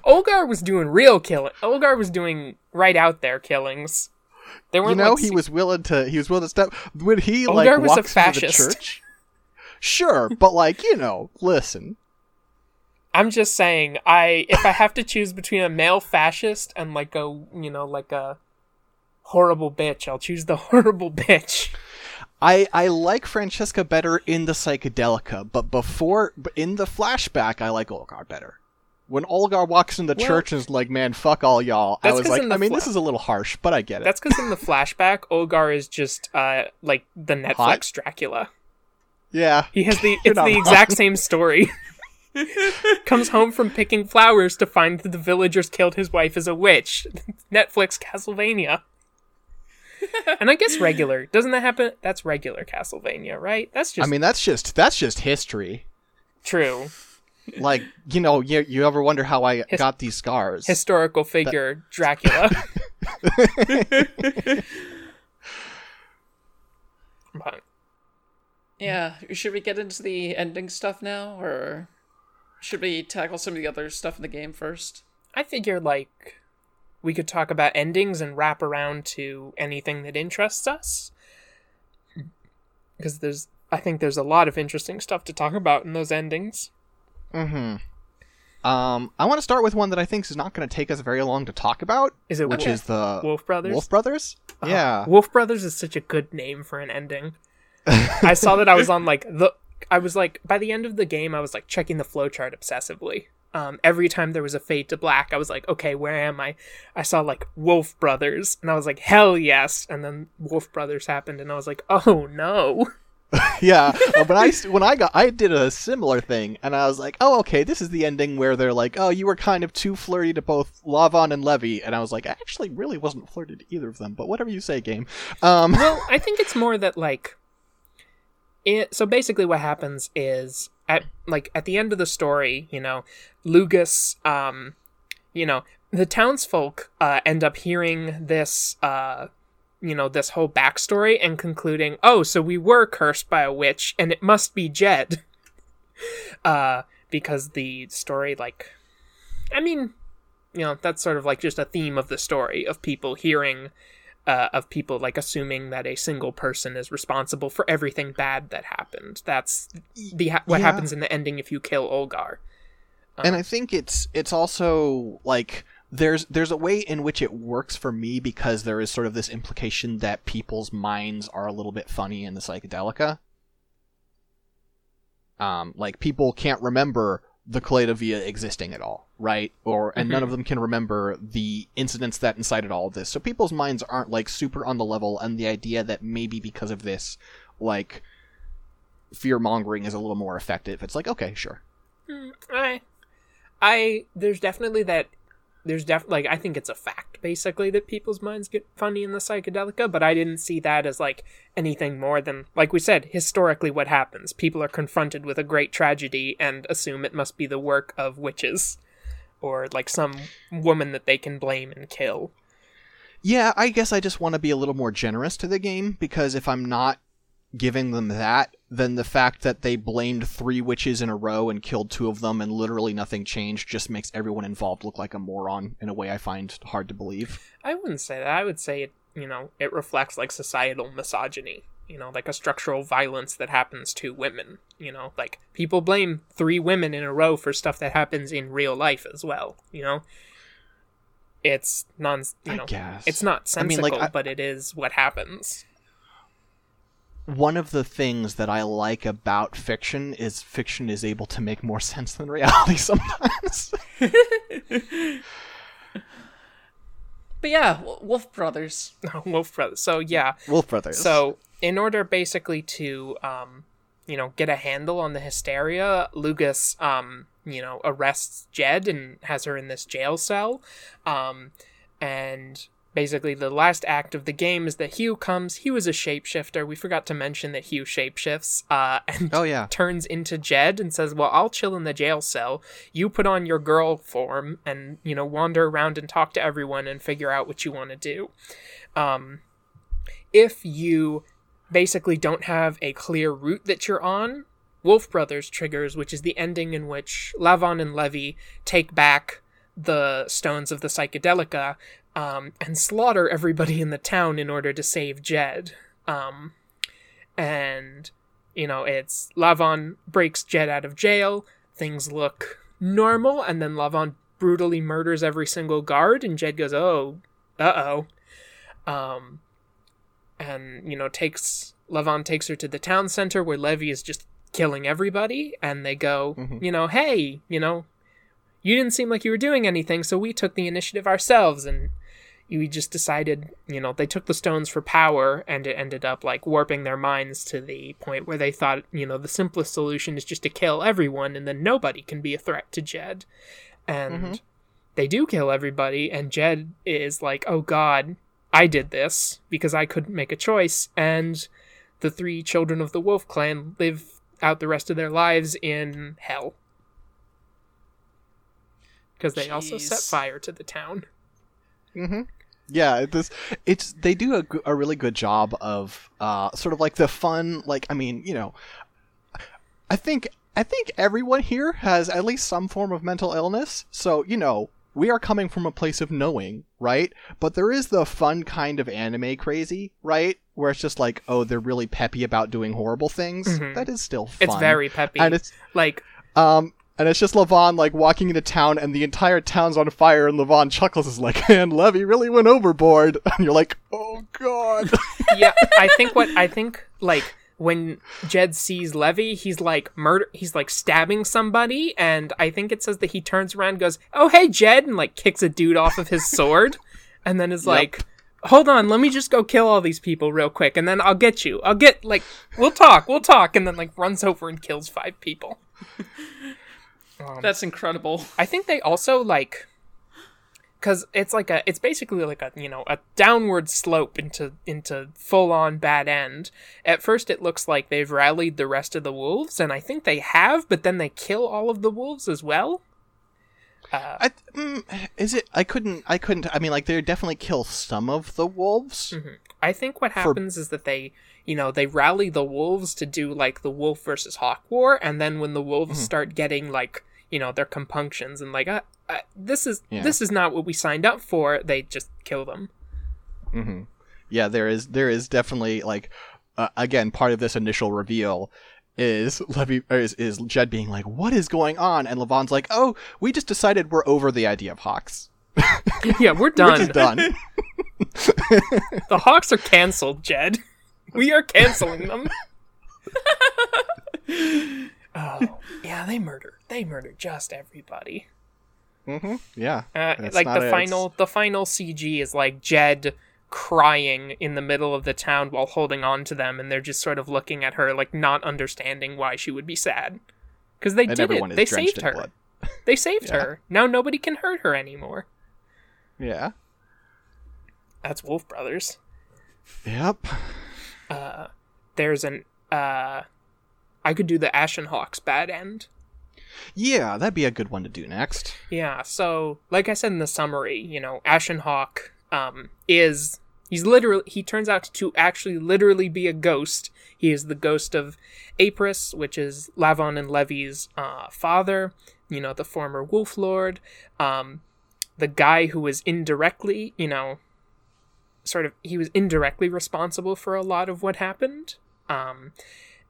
Olgar was doing real killing. Olgar was doing right out there killings. They You weren't know like, he was willing to he was willing to step when he Olgar like was a walks into the fascist. church. Sure, but like, you know, listen. I'm just saying, I if I have to choose between a male fascist and like a you know like a horrible bitch, I'll choose the horrible bitch. I I like Francisca better in the psychedelica, but before in the flashback I like Olgar better. When Olgar walks in the Well- church and is like, "Man, fuck all y'all," I was like, I mean, fla- this is a little harsh, but I get it. That's because in the flashback, Olgar is just uh like the Netflix Hot? Dracula. yeah, He has the it's the wrong. exact same story. Comes home from picking flowers to find that the villagers killed his wife as a witch. Netflix Castlevania. and I guess regular doesn't that happen? That's regular Castlevania, right? That's just I mean, that's just that's just history. true. Like, you know, you, you ever wonder how I got these scars? Historical figure Dracula. but Yeah, should we get into the ending stuff now, or should we tackle some of the other stuff in the game first? I figure, like we could talk about endings and wrap around to anything that interests us. Because there's I think there's a lot of interesting stuff to talk about in those endings. Mm-hmm. Um, I want to start with one that I think is not going to take us very long to talk about, Is it which Wolf, is the Wolf Brothers? Wolf Brothers. Oh, yeah. Wolf Brothers is such a good name for an ending. I saw that I was on like the I was like by the end of the game I was like checking the flowchart obsessively. Um, every time there was a fade to black, I was like, okay, where am I? I saw like Wolf Brothers, and I was like, hell yes. And then Wolf Brothers happened, and I was like, oh no. yeah. Uh, When I when I got I did a similar thing, and I was like, oh, okay, this is the ending where they're like, oh, you were kind of too flirty to both Lavon and Levy, and I was like, I actually really wasn't flirty to either of them, but whatever you say, game. Um, well, I think it's more that like it so basically what happens is at like at the end of the story, you know, Lugus um you know, the townsfolk uh end up hearing this uh you know, this whole backstory and concluding, oh, so we were cursed by a witch and it must be Jed. uh because the story like I mean, you know, that's sort of like just a theme of the story of people hearing uh, of people like assuming that a single person is responsible for everything bad that happened. That's the ha- what Yeah. happens in the ending if you kill Olgar. and I think it's it's also like there's there's a way in which it works for me because there is sort of this implication that people's minds are a little bit funny in the psychedelica. Um, like people can't remember the Kaleido existing at all, right? Or and none of mm-hmm. them can remember the incidents that incited all of this. So people's minds aren't like super on the level, and the idea that maybe because of this, like fear mongering is a little more effective. It's like okay, sure. Mm, I, I there's definitely that. There's def like I think it's a fact basically that people's minds get funny in the psychedelica, but I didn't see that as like anything more than like we said historically what happens. People are confronted with a great tragedy and assume it must be the work of witches or like some woman that they can blame and kill. Yeah, I guess I just want to be a little more generous to the game because if I'm not giving them that, then the fact that they blamed three witches in a row and killed two of them and literally nothing changed just makes everyone involved look like a moron in a way I find hard to believe. I wouldn't say that. I would say it, you know, it reflects like societal misogyny, you know, like a structural violence that happens to women, you know, like people blame three women in a row for stuff that happens in real life as well, you know. It's non, you I know, guess. it's not I mean, like, I- but it is what happens. One of the things that I like about fiction is fiction is able to make more sense than reality sometimes. But yeah, Wolf Brothers. Wolf Brothers. So yeah, Wolf Brothers. So, in order basically to, um, you know, get a handle on the hysteria, Lugus um, you know, arrests Jed and has her in this jail cell. Um, and basically, the last act of the game is that Hugh comes. He was a shapeshifter. We forgot to mention that Hugh shapeshifts. Uh, and Oh yeah. turns into Jed and says, "Well, I'll chill in the jail cell. You put on your girl form and you know wander around and talk to everyone and figure out what you want to do." Um, if you basically don't have a clear route that you're on, Wolf Brothers triggers, which is the ending in which Lavon and Levy take back the stones of the psychedelica um, and slaughter everybody in the town in order to save Jed. Um, and you know, it's Lavon breaks Jed out of jail. Things look normal, and then Lavon brutally murders every single guard, and Jed goes, "Oh, uh oh," um, and you know, takes Lavon takes her to the town center where Levy is just killing everybody, and they go, Mhm. you know, hey, you know, you didn't seem like you were doing anything, so we took the initiative ourselves, and we just decided, you know, they took the stones for power, and it ended up like warping their minds to the point where they thought, you know, the simplest solution is just to kill everyone, and then nobody can be a threat to Jed. And Mhm. they do kill everybody, and Jed is like, oh god, I did this because I couldn't make a choice, and the three children of the Wolf Clan live out the rest of their lives in hell. Because they also set fire to the town. Mm-hmm. Yeah, this it's they do a, a really good job of uh sort of like the fun like I mean you know I think I think everyone here has at least some form of mental illness. So you know we are coming from a place of knowing right? But there is the fun kind of anime crazy right? Where it's just like oh they're really peppy about doing horrible things. Mhm. That is still fun. It's very peppy. and it's like um, and it's just Lavon like walking into town, and the entire town's on fire, and Lavon chuckles, is like, "And Levy really went overboard," and you're like, "Oh God." yeah, I think what I think like when Jed sees Levy, he's like murder he's like stabbing somebody and I think it says that he turns around and goes, "Oh, hey Jed," and like kicks a dude off of his sword and then is like Hold on, let me just go kill all these people real quick, and then I'll get you. I'll get like we'll talk, we'll talk, and then like runs over and kills five people. That's incredible. I think they also like because it's like a it's basically like a you know a downward slope into into full on bad end. At first, it looks like they've rallied the rest of the wolves, and I think they have, but then they kill all of the wolves as well. Uh, I, mm, is it? I couldn't. I couldn't. I mean, like they definitely kill some of the wolves. Mm-hmm. I think what happens is that they, you know, they rally the wolves to do like the wolf versus hawk war, and then when the wolves mm-hmm. start getting like, you know, their compunctions and like, uh, uh, this is Yeah. this is not what we signed up for, they just kill them. hmm Yeah, there is. There is definitely like, uh, again, part of this initial reveal is Levy is, is Jed being like, "What is going on?" And Lavon's like, "Oh, we just decided we're over the idea of hawks. yeah, we're We're done. just done." The Hawks are canceled, Jed. We are canceling them. oh, yeah, they murder. They murder just everybody. hmm Yeah. Uh, like the a- final, the final CG is like Jed crying in the middle of the town while holding on to them, and they're just sort of looking at her, like not understanding why she would be sad. Because they and did it. They saved her. blood. They saved Yeah. her. Now nobody can hurt her anymore. Yeah. That's Wolf Brothers. Yep. Uh, there's an uh, I could do the Ashen Hawks bad end. Yeah, that'd be a good one to do next. Yeah, so like I said in the summary, you know, Ashen Hawk um is he's literally he turns out to actually literally be a ghost. He is the ghost of Apris, which is Lavon and Levy's uh, father, you know, the former Wolf Lord, um, the guy who was indirectly, you know, sort of he was indirectly responsible for a lot of what happened. Um,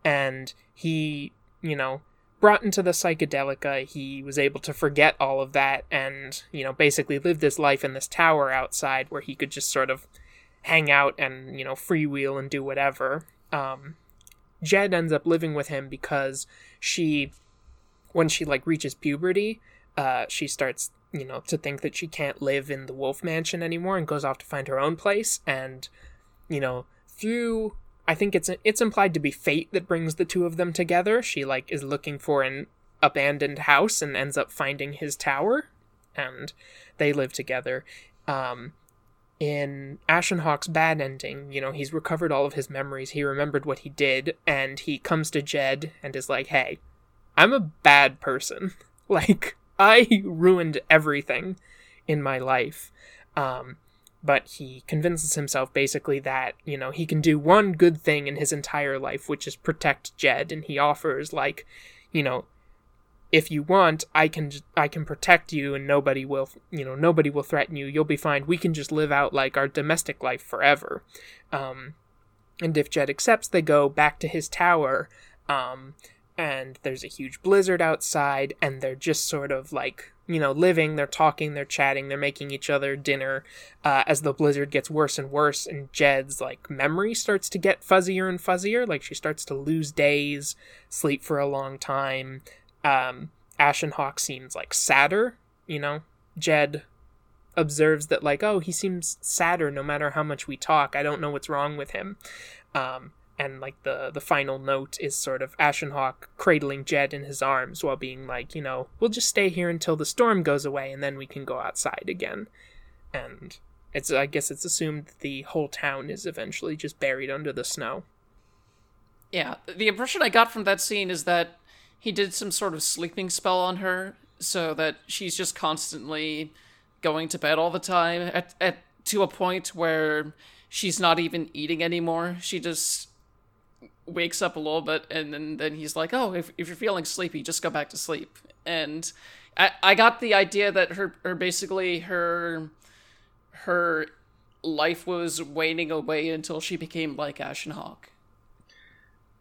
and he, you know, brought into the psychedelica, he was able to forget all of that and, you know, basically live this life in this tower outside where he could just sort of hang out and, you know, freewheel and do whatever. Um, Jed ends up living with him because she, when she, like, reaches puberty, uh, she starts, you know, to think that she can't live in the Wolf Mansion anymore and goes off to find her own place. And, you know, through I think it's it's implied to be fate that brings the two of them together. She like is looking for an abandoned house and ends up finding his tower, and they live together. Um, in Ashenhawk's bad ending, you know, he's recovered all of his memories. He remembered what he did, and he comes to Jed and is like, "Hey, I'm a bad person. Like I ruined everything in my life." Um, but he convinces himself basically that you know he can do one good thing in his entire life which is protect jed and he offers like you know if you want i can I can protect you and nobody will you know nobody will threaten you. You'll be fine. We can just live out like our domestic life forever. Um and if jed accepts they go back to his tower um and there's a huge blizzard outside and they're just sort of like you know living they're talking they're chatting they're making each other dinner uh, as the blizzard gets worse and worse and jed's like memory starts to get fuzzier and fuzzier like she starts to lose days sleep for a long time. Um ashenhawk seems like sadder you know? Jed observes that like oh he seems sadder no matter how much we talk. I don't know what's wrong with him. Um and like the the final note is sort of Ashenhawk cradling Jed in his arms while being like, you know, we'll just stay here until the storm goes away and then we can go outside again. And it's I guess it's assumed that the whole town is eventually just buried under the snow. Yeah, the impression I got from that scene is that he did some sort of sleeping spell on her so that she's just constantly going to bed all the time at, at to a point where she's not even eating anymore. She just wakes up a little bit and then, then he's like, Oh, if, if you're feeling sleepy, just go back to sleep. And I, I got the idea that her, her basically her her life was waning away until she became like Ashen Hawk.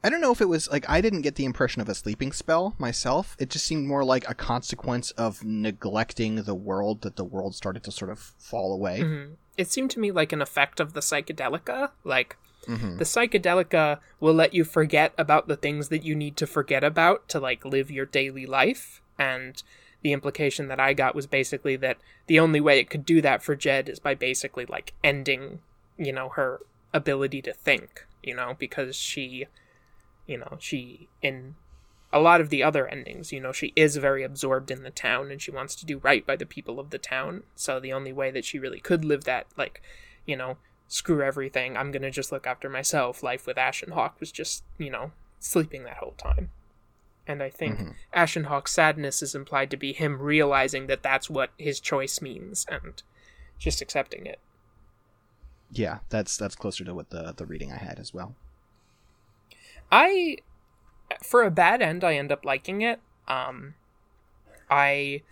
I don't know if it was like I didn't get the impression of a sleeping spell myself. It just seemed more like a consequence of neglecting the world that the world started to sort of fall away. Mm-hmm. It seemed to me like an effect of the psychedelica. Like mm-hmm. the psychedelica will let you forget about the things that you need to forget about to like live your daily life. And the implication that I got was basically that the only way it could do that for Jed is by basically like ending, you know, her ability to think, you know, because she you know, she in a lot of the other endings, you know, she is very absorbed in the town and she wants to do right by the people of the town. So the only way that she really could live that, like, you know, screw everything, I'm gonna just look after myself, life with Ashenhawk was just, you know, sleeping that whole time. And I think mm-hmm. Ashenhawk's sadness is implied to be him realizing that that's what his choice means and just accepting it. Yeah, that's that's closer to what the the reading I had as well. I, for a bad end, I end up liking it. Um, I,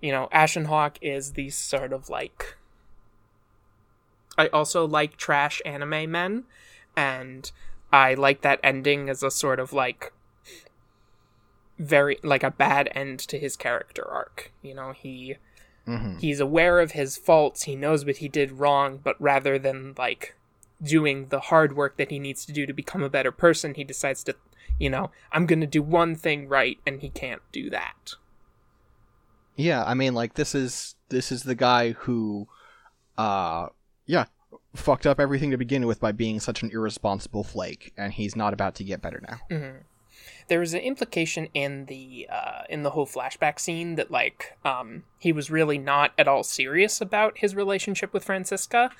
you know, Ashen Hawk is the sort of like. I also like trash anime men, and I like that ending as a sort of like very like a bad end to his character arc. You know, he mm-hmm. he's aware of his faults, he knows what he did wrong, but rather than like doing the hard work that he needs to do to become a better person, he decides to, you know, I'm going to do one thing right and he can't do that. Yeah, I mean like this is this is the guy who uh yeah, fucked up everything to begin with by being such an irresponsible flake and he's not about to get better now. hmm there was an implication in the uh, in the whole flashback scene that like um, he was really not at all serious about his relationship with Francisca,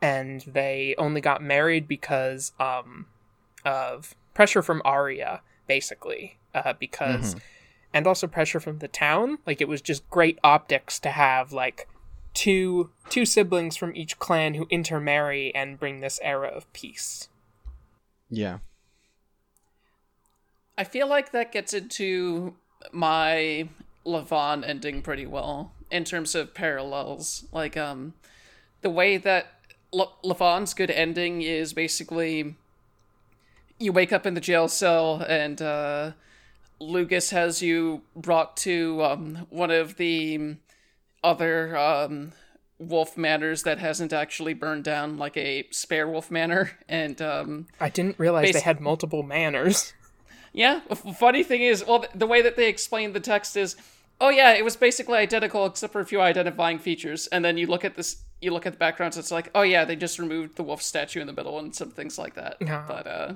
and they only got married because um, of pressure from Aria, basically, uh, because. Mm-hmm. And also pressure from the town. Like it was just great optics to have like two two siblings from each clan who intermarry and bring this era of peace. Yeah. I feel like that gets into my Lavon ending pretty well in terms of parallels. Like, um, the way that L- Lavon's good ending is basically you wake up in the jail cell and uh, Lugus has you brought to um, one of the other um, wolf manors that hasn't actually burned down, like a spare wolf manor. And um, I didn't realize bas- they had multiple manors. Yeah. Funny thing is, well, the way that they explain the text is, oh yeah, it was basically identical except for a few identifying features. And then you look at this, you look at the backgrounds, it's like, oh yeah, they just removed the wolf statue in the middle and some things like that. Yeah. But uh,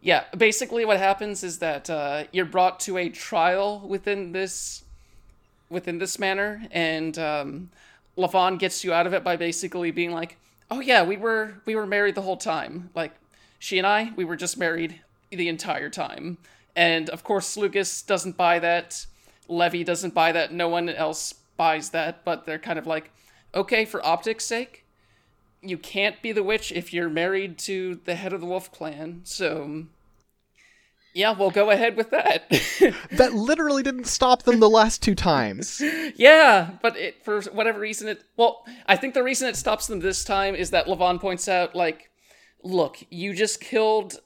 yeah, basically what happens is that uh, you're brought to a trial within this within this manner, and um, Lavon gets you out of it by basically being like, oh yeah, we were we were married the whole time. Like she and I, we were just married the entire time. And of course, Lugus doesn't buy that. Levy doesn't buy that. No one else buys that. But they're kind of like, okay, for optics' sake, you can't be the witch if you're married to the head of the Wolf Clan. So, yeah, we'll go ahead with that. that literally didn't stop them the last two times. yeah, but it for whatever reason it. Well, I think the reason it stops them this time is that Lavon points out, like, look, you just killed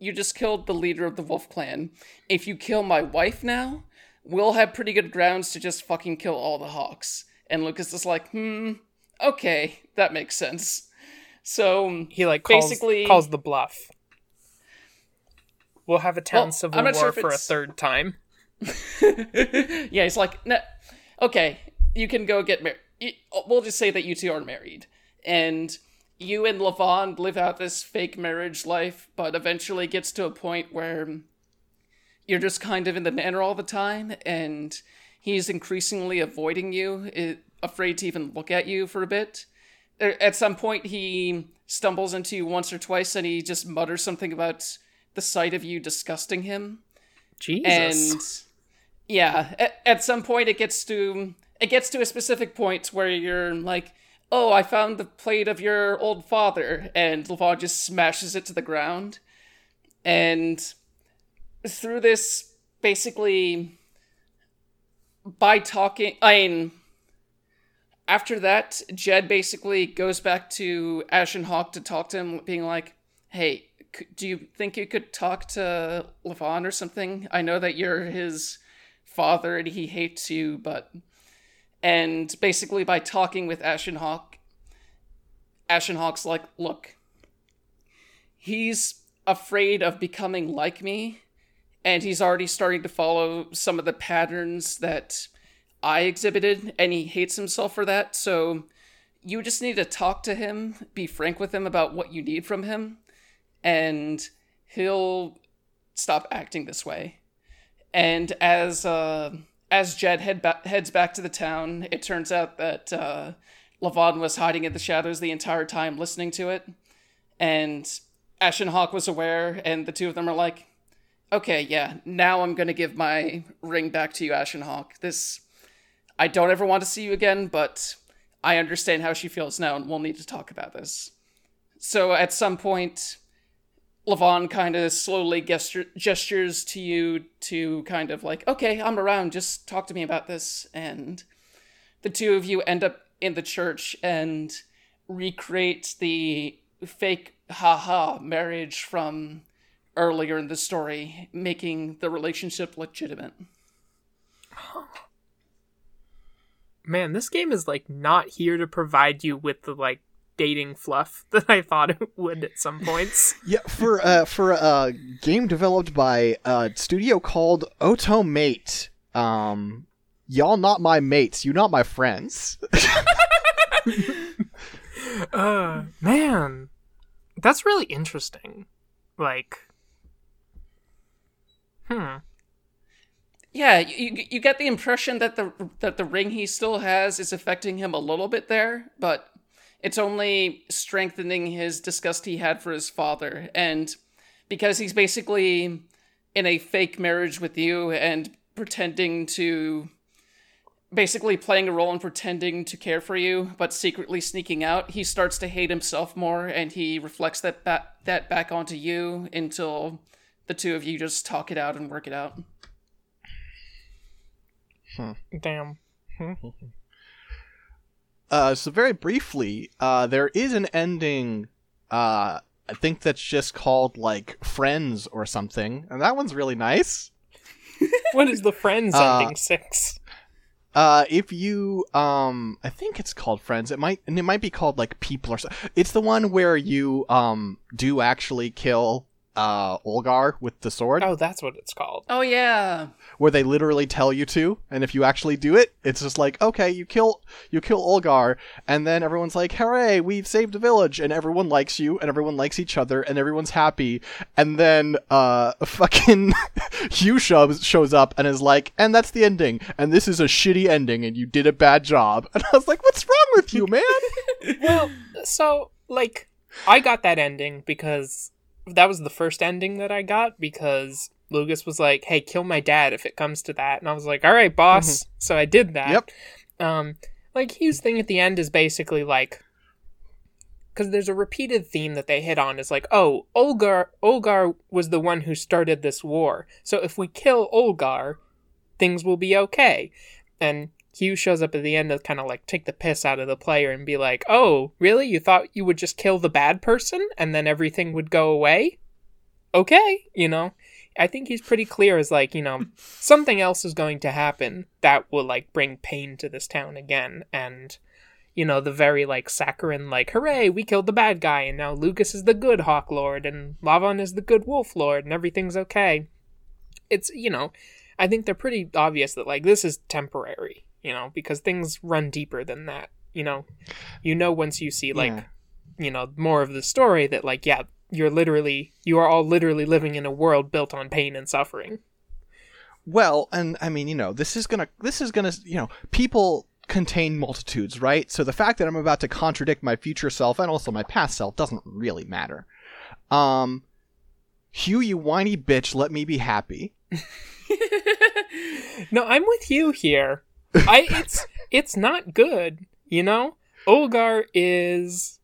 you just killed the leader of the Wolf Clan. If you kill my wife now, we'll have pretty good grounds to just fucking kill all the Hawks. And Lugus is like, hmm, okay, that makes sense. So he like calls, basically calls the bluff. We'll have a town well, civil war sure for a third time. yeah, he's like, nah, okay, you can go get married. We'll just say that you two are married, and you and Lavon live out this fake marriage life, but eventually gets to a point where you're just kind of in the manor all the time, and he's increasingly avoiding you, afraid to even look at you for a bit. er, at some point he stumbles into you once or twice and he just mutters something about the sight of you disgusting him. Jesus. And yeah, at, at some point it gets to it gets to a specific point where you're like, "Oh, I found the plate of your old father," and Lavon just smashes it to the ground. And through this, basically, by talking, I mean, after that, Jed basically goes back to Ashen Hawk to talk to him, being like, "Hey, do you think you could talk to Lavon or something? I know that you're his father and he hates you, but." And basically, by talking with Ashen Hawk, Ashen Hawk's like, "Look, he's afraid of becoming like me." and he's already starting to follow some of the patterns that I exhibited, and he hates himself for that. So you just need to talk to him, be frank with him about what you need from him, and he'll stop acting this way. And as uh, as Jed head ba- heads back to the town, it turns out that uh, Lavon was hiding in the shadows the entire time, listening to it, and Ashen Hawk was aware, and the two of them are like, okay, yeah, now I'm gonna give my ring back to you, Ashen Hawk. This, I don't ever want to see you again, but I understand how she feels now, and we'll need to talk about this. So at some point, Lavon kind of slowly gesture- gestures to you to kind of like, okay, I'm around, just talk to me about this. And the two of you end up in the church and recreate the fake haha marriage from earlier in the story, making the relationship legitimate. Man, this game is like not here to provide you with the like dating fluff that I thought it would at some points. Yeah, for uh for a game developed by a studio called Otomate. Um y'all not my mates, you not my friends. uh, man, that's really interesting. Like, hmm. Yeah, you you get the impression that the that the ring he still has is affecting him a little bit there, but it's only strengthening his disgust he had for his father. And because he's basically in a fake marriage with you and pretending to basically playing a role and pretending to care for you but secretly sneaking out he starts to hate himself more and he reflects that ba- that back onto you until the two of you just talk it out and work it out. Hmm. Damn. Hmm. Hmm. Uh so very briefly, uh there is an ending uh I think that's just called like Friends or something. And that one's really nice. What is the Friends Uh, ending six? Uh, if you, um, I think it's called Friends. It might, and it might be called like People or so. It's the one where you, um, do actually kill, uh, Olgar with the sword, Oh, that's what it's called. oh yeah where they literally tell you to, and if you actually do it, it's just like, okay, you kill, you kill Olgar, and then everyone's like, hooray, we've saved a village, and everyone likes you, and everyone likes each other, and everyone's happy, and then, uh, fucking Hugh shows, shows up and is like, and that's the ending, and this is a shitty ending, and you did a bad job. And I was like, what's wrong with you, man? well, so like I got that ending because that was the first ending that I got because Lugus was like, "Hey, kill my dad if it comes to that," and I was like, "All right, boss." So I did that. Yep. Um, like Hugh's thing at the end is basically like. Because there's a repeated theme that they hit on is like, oh, Olgar Olgar was the one who started this war. So if we kill Olgar, things will be okay. And Hugh shows up at the end to kind of like take the piss out of the player and be like, "Oh, really? You thought you would just kill the bad person and then everything would go away?" Okay, you know. I think he's pretty clear as like, you know, something else is going to happen that will like bring pain to this town again and you know, the very like saccharine like, "Hooray, we killed the bad guy and now Lugus is the good Hawk Lord and Lavon is the good Wolf Lord and everything's okay." It's, you know, I think they're pretty obvious that like this is temporary, you know, because things run deeper than that. You know, you know once you see like, Yeah. you know, more of the story that like, yeah, you're literally you are all literally living in a world built on pain and suffering. Well, and I mean, you know, this is gonna, this is gonna, you know, people contain multitudes, right? So the fact that I'm about to contradict my future self and also my past self doesn't really matter. Um, Hugh, you whiny bitch, let me be happy. no, I'm with you here. I it's it's not good, you know? Olgar is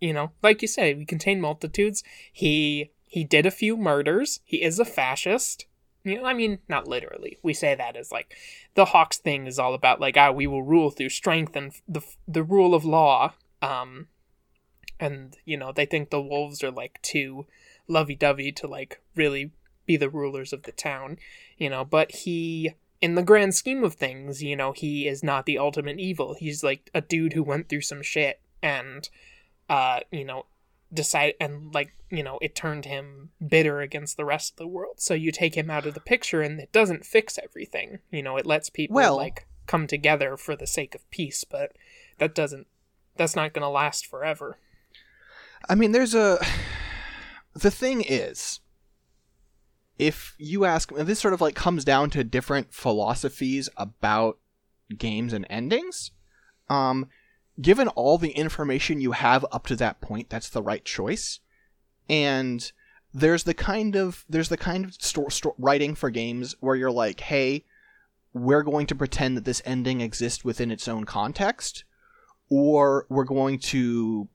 you know, like you say, we contain multitudes. He he did a few murders. He is a fascist. You know, I mean, not literally. We say that as like the Hawks thing is all about like ah, we will rule through strength and the the rule of law. Um, and you know they think the wolves are like too lovey-dovey to like really be the rulers of the town. You know, but he in the grand scheme of things, you know, he is not the ultimate evil. He's like a dude who went through some shit and uh, you know, decide and like, you know, it turned him bitter against the rest of the world. So you take him out of the picture and it doesn't fix everything. You know, it lets people Well- like come together for the sake of peace, but that doesn't that's not going to last forever. I mean, there's a. The thing is, if you ask, and this sort of like comes down to different philosophies about games and endings. Um, given all the information you have up to that point, that's the right choice. And there's the kind of there's the kind of sto- sto- writing for games where you're like, hey, we're going to pretend that this ending exists within its own context, or we're going to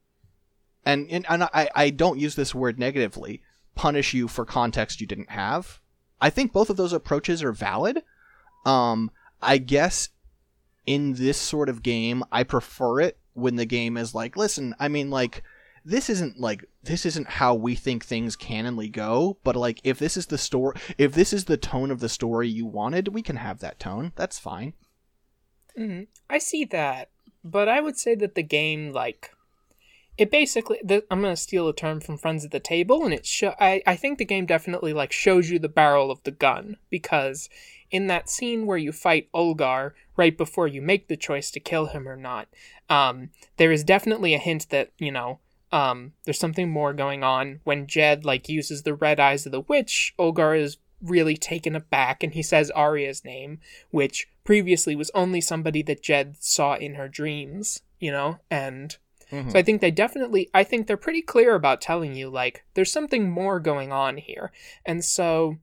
and and, and I, I don't use this word negatively, punish you for context you didn't have. I think both of those approaches are valid. Um, I guess in this sort of game, I prefer it when the game is like, listen, I mean, like, this isn't like this isn't how we think things canonly go, but like if this is the story, if this is the tone of the story you wanted, we can have that tone. That's fine. Mhm. I see that, but I would say that the game, like, it basically. The, I'm gonna steal a term from Friends at the Table, and it show. I I think the game definitely like shows you the barrel of the gun because in that scene where you fight Olgar right before you make the choice to kill him or not, um, there is definitely a hint that you know. Um, there's something more going on when Jed like uses the red eyes of the witch. Olgar is really taken aback, and he says Arya's name, which previously was only somebody that Jed saw in her dreams, you know? And so I mm-hmm. think they definitely, I think they're pretty clear about telling you, like, there's something more going on here. And so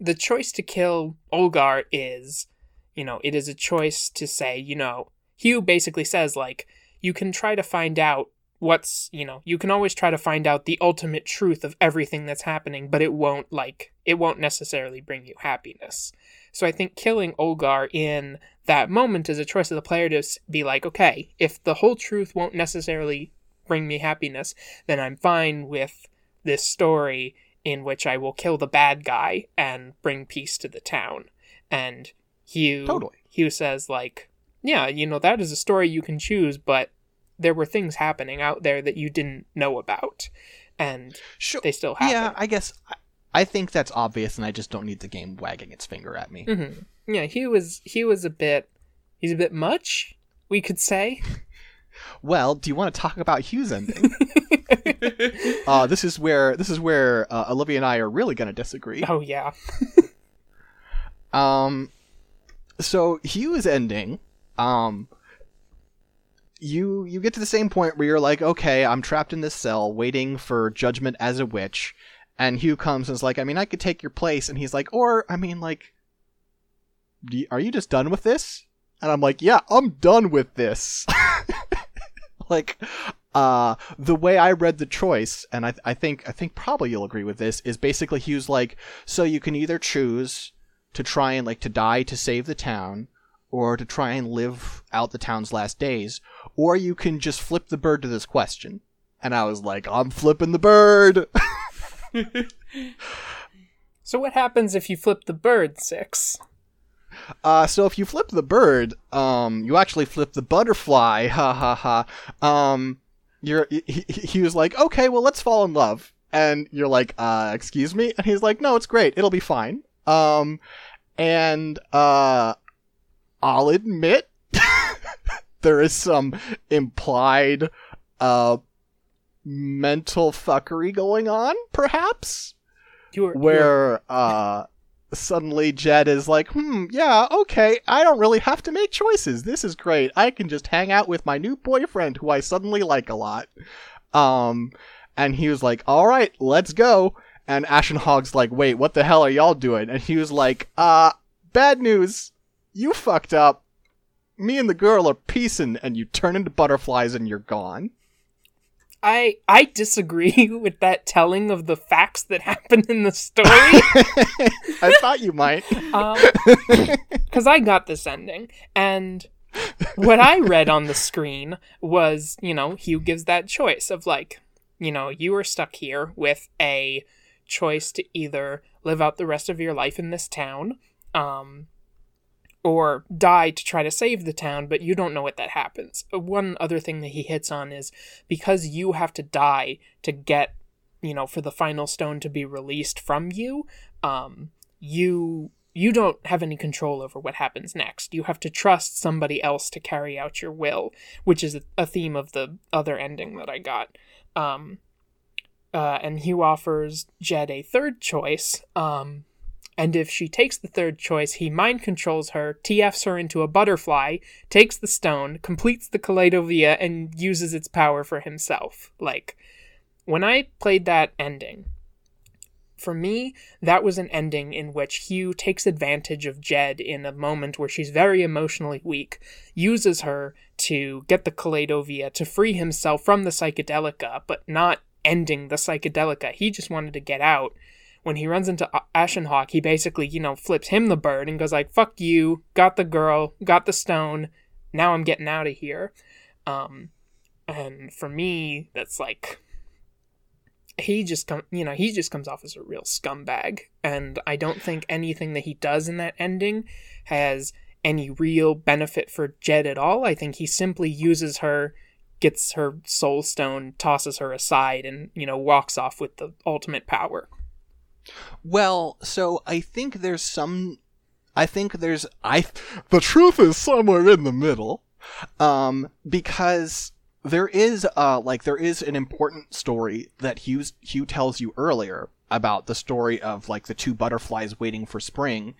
the choice to kill Olgar is, you know, it is a choice to say, you know, Hugh basically says, like, you can try to find out what's, you know, you can always try to find out the ultimate truth of everything that's happening, but it won't, like, it won't necessarily bring you happiness. So I think killing Olgar in that moment is a choice of the player to be like, okay, if the whole truth won't necessarily bring me happiness, then I'm fine with this story in which I will kill the bad guy and bring peace to the town. And Hugh Totally. Hugh says like, yeah, you know, that is a story you can choose, but there were things happening out there that you didn't know about. And Sure. they still happen. Yeah, I guess I, think that's obvious, and I just don't need the game wagging its finger at me. hmm Yeah, he was he was a bit he's a bit much, we could say. Well, do you want to talk about Hugh's ending? uh, this is where this is where uh, Olivia and I are really going to disagree. Oh yeah. Um, so Hugh's ending, um, you you get to the same point where you're like, okay, I'm trapped in this cell, waiting for judgment as a witch, and Hugh comes and is like, I mean, I could take your place, and he's like, or I mean, like, you, are you just done with this? And I'm like, yeah, I'm done with this. like, uh, the way I read the choice, and I, I think I think probably you'll agree with this, is basically Hugh's like, so you can either choose to try and like to die to save the town, or to try and live out the town's last days, or you can just flip the bird to this question. And I was like, I'm flipping the bird. So what happens if you flip the bird six? Uh, so if you flip the bird, um, you actually flip the butterfly. Ha ha ha. Um, you're he, he- was like, okay, well, let's fall in love, and you're like, uh, excuse me, and he's like, no, it's great, it'll be fine. Um, and uh, I'll admit there is some implied uh mental fuckery going on, perhaps You were you were- where uh suddenly Jed is like, hmm, yeah, okay, I don't really have to make choices. This is great. I can just hang out with my new boyfriend who I suddenly like a lot. Um, and he was like, all right, let's go. And Ashen Hawk's like, wait, what the hell are y'all doing? And he was like, uh, bad news. You fucked up. Me and the girl are piecing, and you turn into butterflies and you're gone. I I disagree with that telling of the facts that happened in the story. I thought you might. Because um, I got this ending, and what I read on the screen was, you know, Hugh gives that choice of like, you know, you are stuck here with a choice to either live out the rest of your life in this town, um, or die to try to save the town, but you don't know what that happens. Uh, one other thing that he hits on is because you have to die to get, you know, for the final stone to be released from you, um, you you don't have any control over what happens next. You have to trust somebody else to carry out your will, which is a theme of the other ending that I got. Um, uh, and Hugh offers Jed a third choice. Um, and if she takes the third choice, he mind controls her, TFs her into a butterfly, takes the stone, completes the Kaleidovia, and uses its power for himself. Like, when I played that ending, for me, that was an ending in which Hugh takes advantage of Jed in a moment where she's very emotionally weak, uses her to get the Kaleidovia to free himself from the psychedelica, but not ending the psychedelica. He just wanted to get out. When he runs into Ashen Hawk, he basically, you know, flips him the bird and goes like, "Fuck you, got the girl, got the stone, now I'm getting out of here." Um, and for me, that's like he just come you know he just comes off as a real scumbag. And i don't think anything that he does in that ending has any real benefit for jed at all. I think he simply uses her gets her soul stone tosses her aside and you know walks off with the ultimate power well so i think there's some i think there's i the truth is somewhere in the middle um because there is uh like there is an important story that Hugh Hugh tells you earlier about the story of like the two butterflies waiting for spring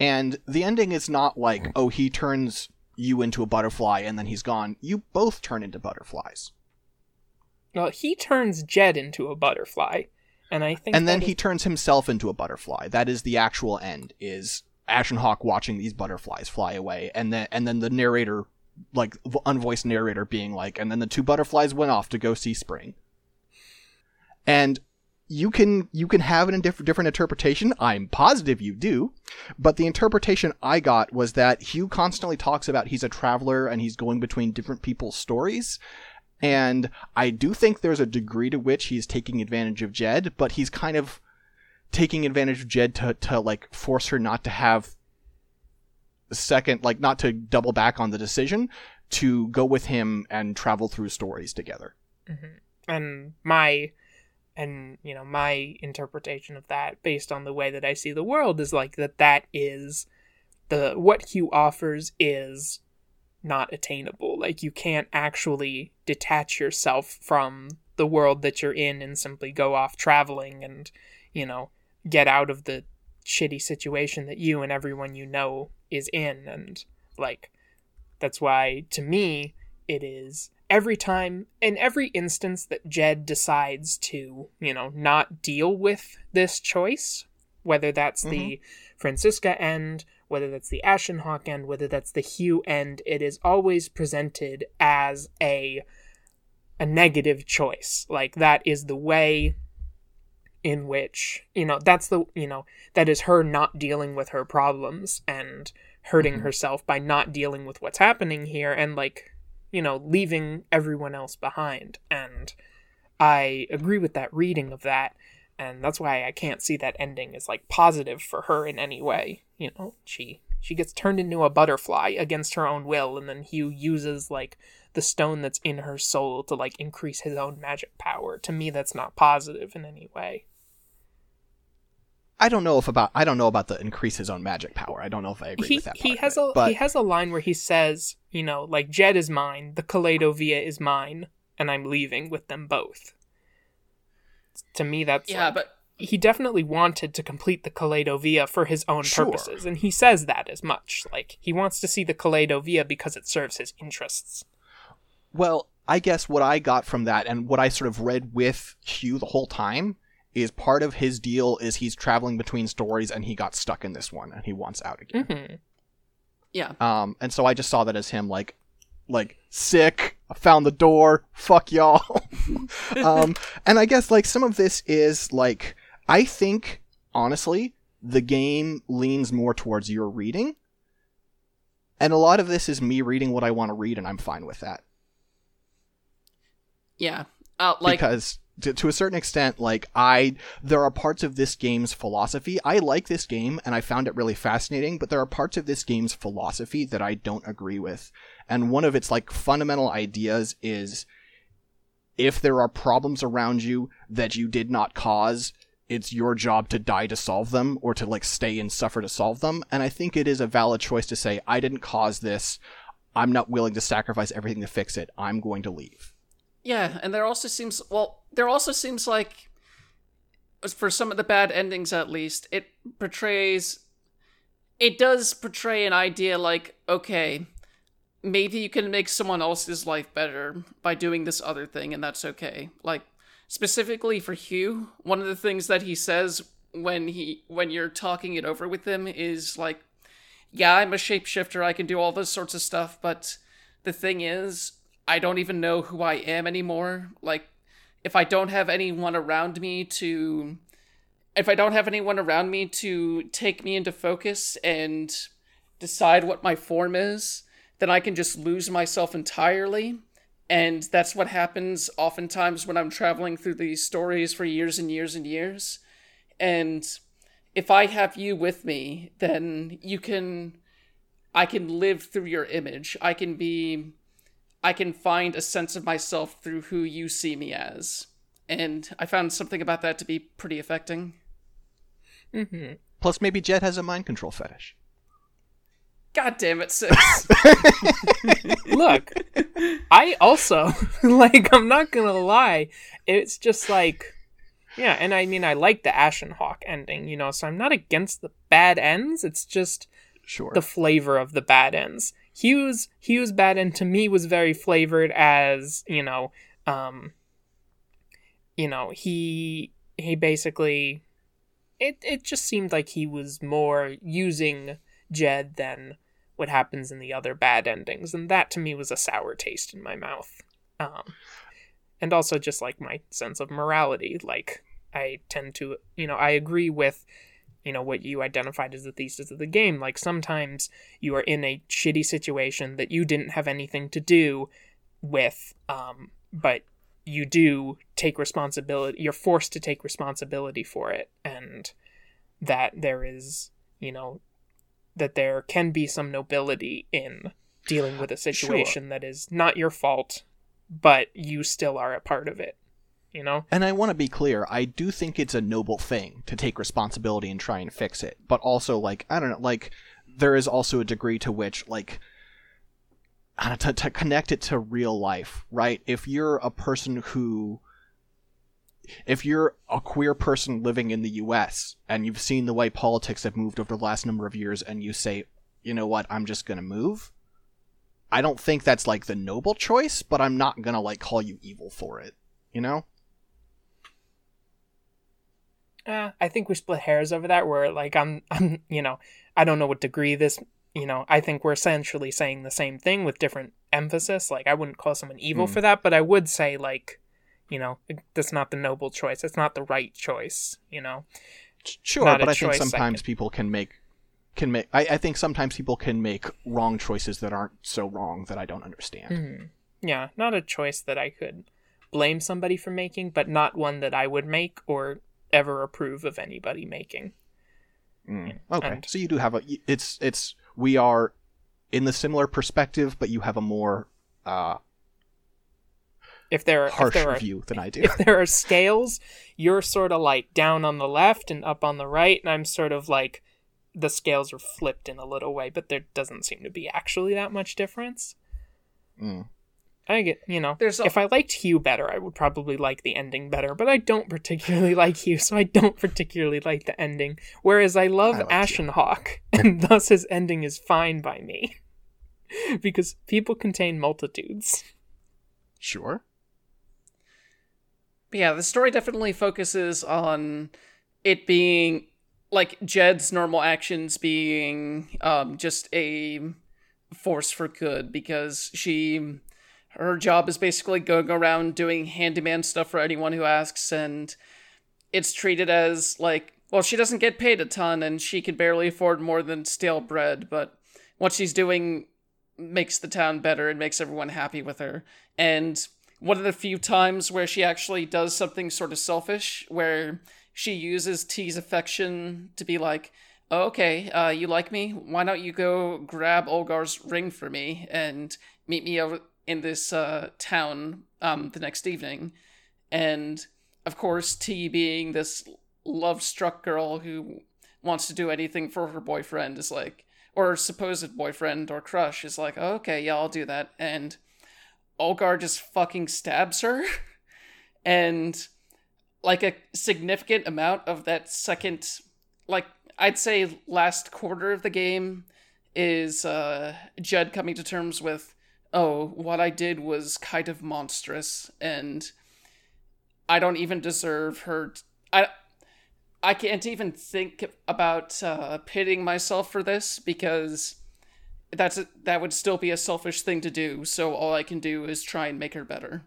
and the ending is not like oh he turns you into a butterfly and then he's gone. You both turn into butterflies. Well he turns jed into a butterfly and i think and then is... he turns himself into a butterfly that is the actual end is Ashen Hawk watching these butterflies fly away and then and then the narrator like unvoiced narrator being like, and then the two butterflies went off to go see Spring. And you can you can have an diff- different interpretation. I'm positive you do, but the interpretation I got was that Hugh constantly talks about he's a traveler and he's going between different people's stories. And I do think there's a degree to which he's taking advantage of Jed, but he's kind of taking advantage of Jed to, to like force her not to have second, like not to double back on the decision, to go with him and travel through stories together. Mm-hmm. And my, and you know, my interpretation of that, based on the way that I see the world, is like that. That is the what Hugh offers is not attainable. Like you can't actually detach yourself from the world that you're in and simply go off traveling and you know get out of the shitty situation that you and everyone you know is in and like that's why to me it is every time in every instance that Jed decides to, you know, not deal with this choice, whether that's mm-hmm. the Francisca end, whether that's the Ashen Hawk end, whether that's the Hugh end, it is always presented as a a negative choice. Like that is the way in which you know that's the you know that is her not dealing with her problems and hurting mm-hmm. herself by not dealing with what's happening here and like you know leaving everyone else behind and i agree with that reading of that and that's why i can't see that ending as like positive for her in any way you know she she gets turned into a butterfly against her own will and then hugh uses like the stone that's in her soul to like increase his own magic power to me that's not positive in any way I don't know if about I don't know about the increase his own magic power. I don't know if I agree he, with that. He has it, a but... he has a line where he says, you know, like Jed is mine, the Kaleidovia is mine, and I'm leaving with them both. To me, that's yeah, like... but he definitely wanted to complete the Kaleidovia for his own Sure. purposes, and he says that as much. Like he wants to see the Kaleidovia because it serves his interests. Well, I guess what I got from that and what I sort of read with Hugh the whole time is part of his deal is he's traveling between stories and he got stuck in this one and he wants out again. hmm Yeah. Um, and so I just saw that as him like, like sick. I found the door. Fuck y'all. um, and I guess like some of this is like I think honestly the game leans more towards your reading, and a lot of this is me reading what I want to read, and I'm fine with that Yeah. Uh, like because. To, to a certain extent, like I, there are parts of this game's philosophy. I like this game and I found it really fascinating, but there are parts of this game's philosophy that I don't agree with. And one of its like fundamental ideas is if there are problems around you that you did not cause, it's your job to die to solve them or to like stay and suffer to solve them. And I think it is a valid choice to say, I didn't cause this. I'm not willing to sacrifice everything to fix it. I'm going to leave. Yeah, and there also seems well, there also seems like for some of the bad endings at least, it portrays it does portray an idea like, okay, maybe you can make someone else's life better by doing this other thing and that's okay. Like specifically for Hugh, one of the things that he says when he when you're talking it over with him is like yeah, I'm a shapeshifter, I can do all those sorts of stuff, but the thing is, I don't even know who I am anymore. Like, if I don't have anyone around me to. If I don't have anyone around me to take me into focus and decide what my form is, then I can just lose myself entirely. And that's what happens oftentimes when I'm traveling through these stories for years and years and years. And if I have you with me, then you can. I can live through your image. I can be I can find a sense of myself through who you see me as. And I found something about that to be pretty affecting. Mm-hmm. Plus, maybe Jed has a mind control fetish. God damn it, Six. Look, I also like. I'm not gonna lie. It's just like, yeah, and I mean, I like the Ashen Hawk ending, you know. So I'm not against the bad ends. It's just Sure. the flavor of the bad ends. Hugh's Hugh's bad end to me was very flavored as you know, um, you know he he basically it it just seemed like he was more using Jed than what happens in the other bad endings, and that to me was a sour taste in my mouth. Um, and also just like my sense of morality, like I tend to, you know, I agree with you know what you identified as the thesis of the game like sometimes you are in a shitty situation that you didn't have anything to do with um, but you do take responsibility you're forced to take responsibility for it and that there is you know that there can be some nobility in dealing with a situation that is not your fault but you still are a part of it you know And I want to be clear, I do think it's a noble thing to take responsibility and try and fix it. But also, like, I don't know, like, there is also a degree to which, like, I don't know, to, to connect it to real life, right? If you're a person who. If you're a queer person living in the US and you've seen the way politics have moved over the last number of years and you say, you know what, I'm just gonna move, I don't think that's like the noble choice, but I'm not gonna like call you evil for it, you know? Uh, I think we split hairs over that. Where like I'm, I'm, you know, I don't know what degree this. You know, I think we're essentially saying the same thing with different emphasis. Like I wouldn't call someone evil Hmm. for that, but I would say like, you know, that's not the noble choice. It's not the right choice. You know. Sure, not but I think sometimes can- people can make can make. I, I think sometimes people can make wrong choices that aren't so wrong that I don't understand. Mhm. Yeah, not a choice that I could blame somebody for making, but not one that I would make or ever approve of anybody making. Mm. Okay, and- so you do have a. It's it's we are in the similar perspective, but you have a more uh, If there, if harsh there are view than I do. if there are scales, you're sort of like down on the left and up on the right, and I'm sort of like the scales are flipped in a little way, but there doesn't seem to be actually that much difference. Mm. I get, you know, There's a- if I liked Hugh better, I would probably like the ending better, but I don't particularly like Hugh, so I don't particularly like the ending. Whereas I love I like Ashen Hawk, and thus his ending is fine by me. because people contain multitudes. Sure. But yeah, the story definitely focuses on it being like Jed's normal actions being um, just a force for good because she her job is basically going around doing handyman stuff for anyone who asks and it's treated as like well she doesn't get paid a ton and she can barely afford more than stale bread but what she's doing makes the town better and makes everyone happy with her. And one of the few times where she actually does something sort of selfish where she uses T's affection to be like, oh, okay, uh, you like me? Why don't you go grab Olgar's ring for me and meet me over in this uh, town um, the next evening? And of course, T being this love struck girl who wants to do anything for her boyfriend is like, or supposed boyfriend or crush is like, oh, okay, yeah, I'll do that. And Olgar just fucking stabs her. and like a significant amount of that second like I'd say last quarter of the game is uh Jed coming to terms with oh what I did was kind of monstrous and I don't even deserve her t- I I can't even think about uh pitting myself for this because that's a, that would still be a selfish thing to do so all I can do is try and make her better.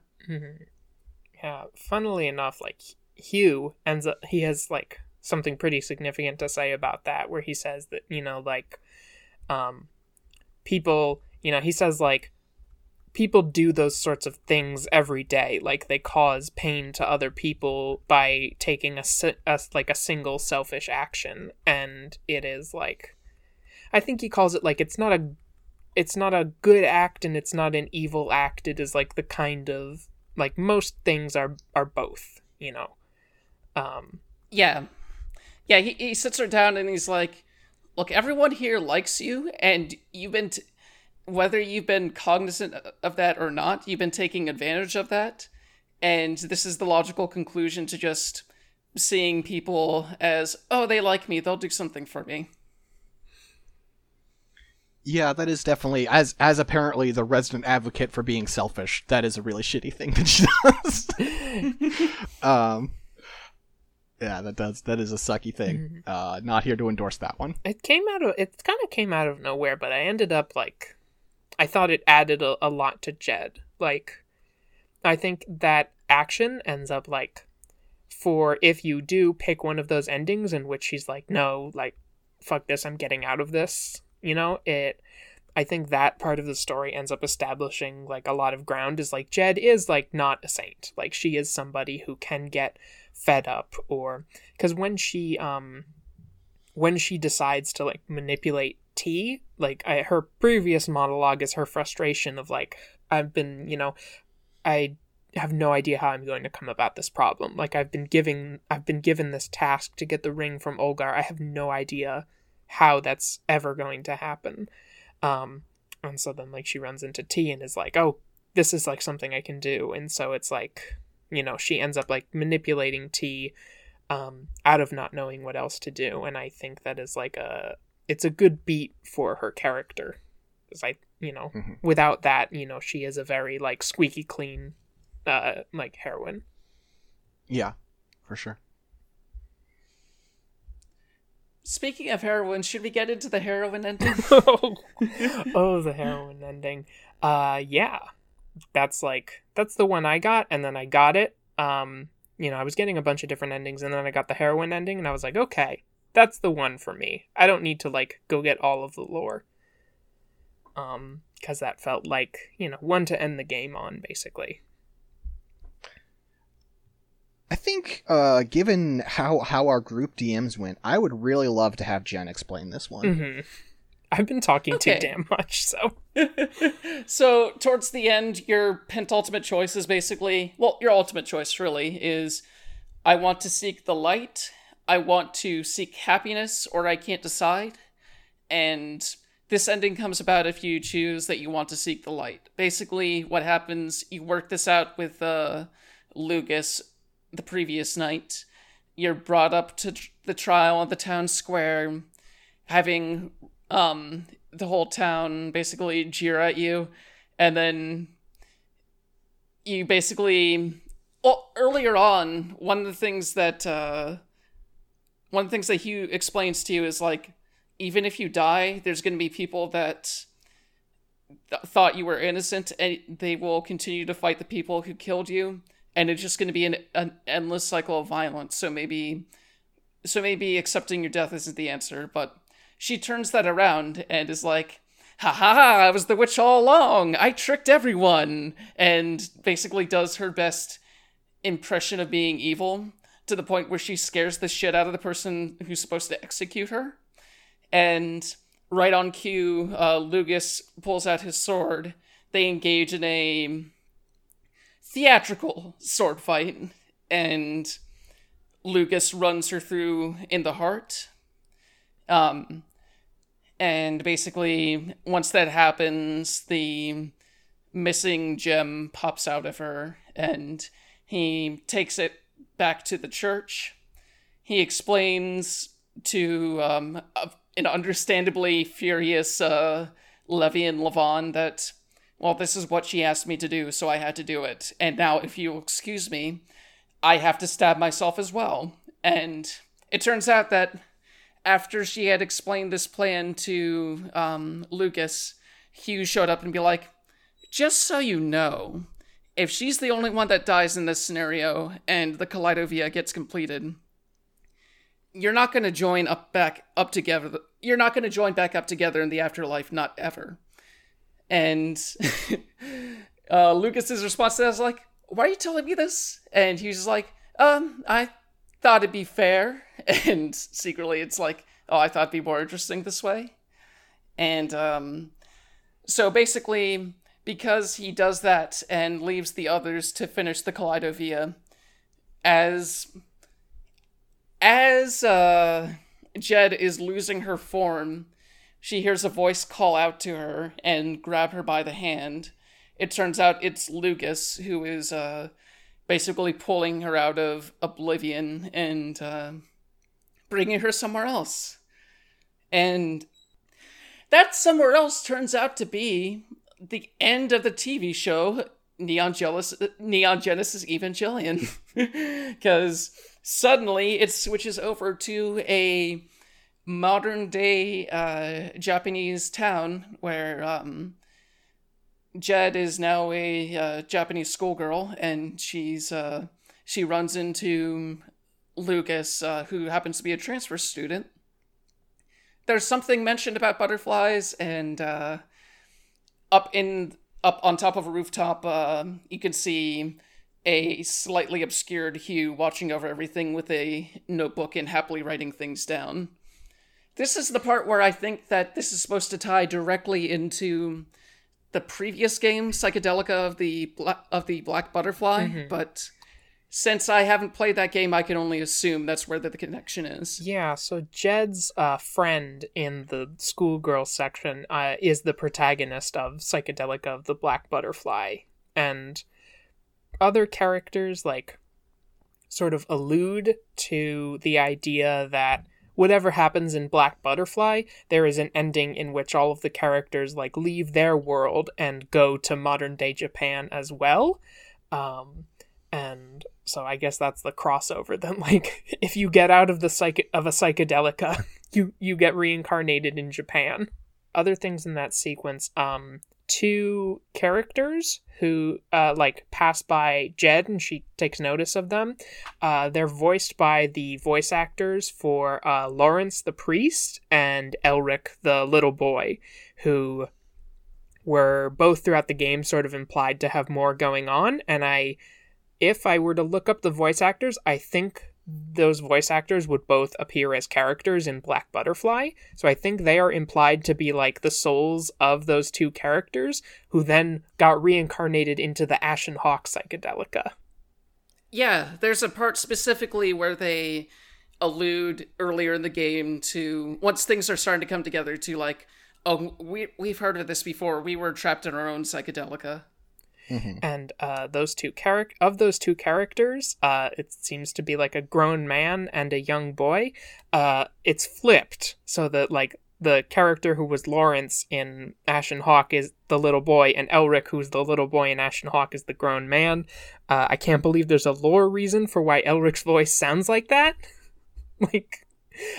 Yeah, funnily enough, like Hugh ends up he has like something pretty significant to say about that where he says that, you know, like um people, you know, he says like people do those sorts of things every day like they cause pain to other people by taking a, a like a single selfish action and it is like I think he calls it like it's not a it's not a good act and it's not an evil act it is like the kind of like most things are are both you know um Yeah. Yeah, he, he sits her down and he's like, Look, everyone here likes you, and you've been, t- whether you've been cognizant of that or not, you've been taking advantage of that. And this is the logical conclusion to just seeing people as, oh, they like me, they'll do something for me. Yeah, that is definitely as as apparently the resident advocate for being selfish. That is a really shitty thing that she does. um, yeah, that does that is a sucky thing. Uh, not here to endorse that one. it came out of it kind of came out of nowhere but i ended up like i thought it added a, a lot to jed like i think that action ends up like for if you do pick one of those endings in which she's like no like fuck this i'm getting out of this you know it i think that part of the story ends up establishing like a lot of ground is like jed is like not a saint like she is somebody who can get fed up or because when she um when she decides to like manipulate T, like I, her previous monologue is her frustration of like I've been, you know, I have no idea how I'm going to come about this problem. Like I've been giving I've been given this task to get the ring from Olgar. I have no idea how that's ever going to happen. Um and so then like she runs into T and is like, "Oh, this is like something I can do." And so it's like, you know, she ends up like manipulating T um, out of not knowing what else to do. And I think that is like a it's a good beat for her character. Because I you know, Mhm. without that, you know, she is a very like squeaky clean uh like heroine. Yeah, for sure. Speaking of heroin, should we get into the heroin ending? oh, the heroin ending. Uh yeah. That's like that's the one I got and then I got it. Um you know, I was getting a bunch of different endings and then I got the heroin ending and I was like, "Okay, that's the one for me. I don't need to like go get all of the lore." Um cuz that felt like, you know, one to end the game on basically. I think, uh, given how how our group DMs went, I would really love to have Jen explain this one. Mhm. I've been talking Okay. too damn much, so so towards the end, your pentultimate choice is basically well, your ultimate choice really is I want to seek the light, I want to seek happiness, or I can't decide. And this ending comes about if you choose that you want to seek the light. Basically, what happens, you work this out with uh, Lugus the previous night. You're brought up to tr- the trial on the town square, having um, the whole town basically jeer at you, and then you basically. Well, earlier on, one of the things that uh, one of the things that Hugh explains to you is like even if you die, there's going to be people that th- thought you were innocent and they will continue to fight the people who killed you and it's just going to be an, an endless cycle of violence. So maybe so maybe accepting your death isn't the answer but she turns that around and is like ha ha ha i was the witch all along. I tricked everyone and basically does her best impression of being evil to the point where she scares the shit out of the person who's supposed to execute her. And right on cue, uh, Lugus pulls out his sword. They engage in a theatrical sword fight, and Lugus runs her through in the heart. Um, and basically, once that happens, the missing gem pops out of her, and he takes it back to the church. He explains to um, an understandably furious uh, Levi and Levon that, well, this is what she asked me to do, so I had to do it. And now, if you'll excuse me, I have to stab myself as well. And it turns out that after she had explained this plan to um, Lugus, Hugh showed up and be like, just so you know, if she's the only one that dies in this scenario and the Kaleidovia gets completed, you're not going to join up back up together. You're not going to join back up together in the afterlife, not ever. And uh, Lugus's response to that is like, "Why are you telling me this?" And he's just like, "Um, I thought it'd be fair." And secretly, it's like, "Oh, I thought it'd be more interesting this way." And um, so basically, because he does that and leaves the others to finish the Kaleidovia, as as uh, Jed is losing her form, she hears a voice call out to her and grab her by the hand. It turns out it's Lugus who is uh, basically pulling her out of oblivion and uh, bringing her somewhere else. And that somewhere else turns out to be the end of the TV show Neon, Jealous, Neon Genesis Evangelion. Because suddenly it switches over to a modern day uh, Japanese town where um, Jed is now a uh, Japanese schoolgirl, and she's uh, she runs into Lugus, uh, who happens to be a transfer student. There's something mentioned about butterflies, and uh, up in up on top of a rooftop, uh, you can see a slightly obscured Hugh watching over everything with a notebook and happily writing things down. This is the part where I think that this is supposed to tie directly into the previous game, Psychedelica of the Bla- of the Black Butterfly, Mhm. but since I haven't played that game, I can only assume that's where the, the connection is. Yeah, so Jed's uh, friend in the schoolgirl section uh, is the protagonist of Psychedelica of the Black Butterfly. And other characters, like, sort of allude to the idea that whatever happens in Black Butterfly, there is an ending in which all of the characters, like, leave their world and go to modern day Japan as well. Um, and so I guess that's the crossover. Then, like, if you get out of the psych of a psychedelica, you you get reincarnated in Japan. Other things in that sequence, um, two characters who uh like pass by Jed and she takes notice of them. Uh, they're voiced by the voice actors for uh, Lawrence the priest and Elric the little boy, who were both throughout the game sort of implied to have more going on, and I if I were to look up the voice actors, I think those voice actors would both appear as characters in Black Butterfly. So I think they are implied to be like the souls of those two characters who then got reincarnated into the Ashen Hawk psychedelica. Yeah, there's a part specifically where they allude earlier in the game to once things are starting to come together to like Oh, we we've heard of this before. We were trapped in our own psychedelica. And uh, those two charac- of those two characters, uh, it seems to be like a grown man and a young boy. Uh, it's flipped so that like the character who was Lawrence in Ashen Hawk is the little boy, and Elric, who's the little boy in Ashen Hawk, is the grown man. Uh, I can't believe there's a lore reason for why Elric's voice sounds like that. like,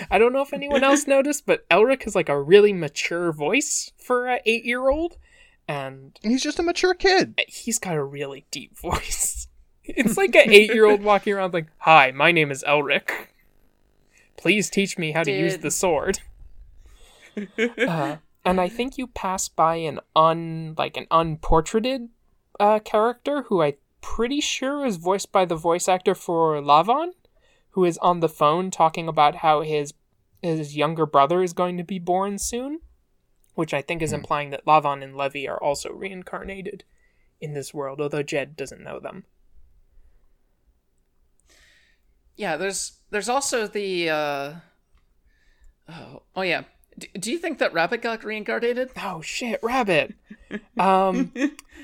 I don't know if anyone else noticed, but Elric has like a really mature voice for an eight year old, and He's just a mature kid. he's got a really deep voice. It's like an eight year old walking around like, Hi, my name is Elric. Please teach me how to use the sword. uh, and I think you pass by an un like an unportraited uh, character who I pretty sure is voiced by the voice actor for Lavon, who is on the phone talking about how his his younger brother is going to be born soon, which I think is implying that Lavon and Levi are also reincarnated in this world, although Jed doesn't know them. Yeah, there's there's also the uh Oh, oh yeah. D- do you think that Rabbit got reincarnated? Oh shit, Rabbit. Um,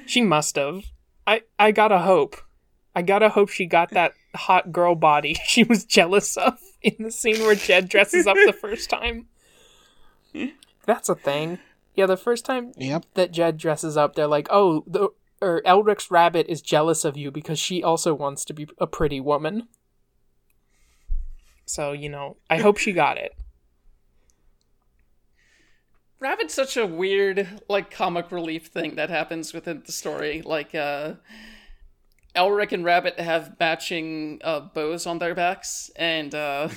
she must have. I I gotta hope. I gotta hope she got that hot girl body she was jealous of in the scene where Jed dresses up the first time. That's a thing. Yeah, the first time Yep. that Jed dresses up, they're like, "Oh, the or Elric's rabbit is jealous of you because she also wants to be a pretty woman." So you know, I hope she got it. Rabbit's such a weird, like, comic relief thing that happens within the story. Like, uh, Elric and Rabbit have matching uh, bows on their backs, and uh,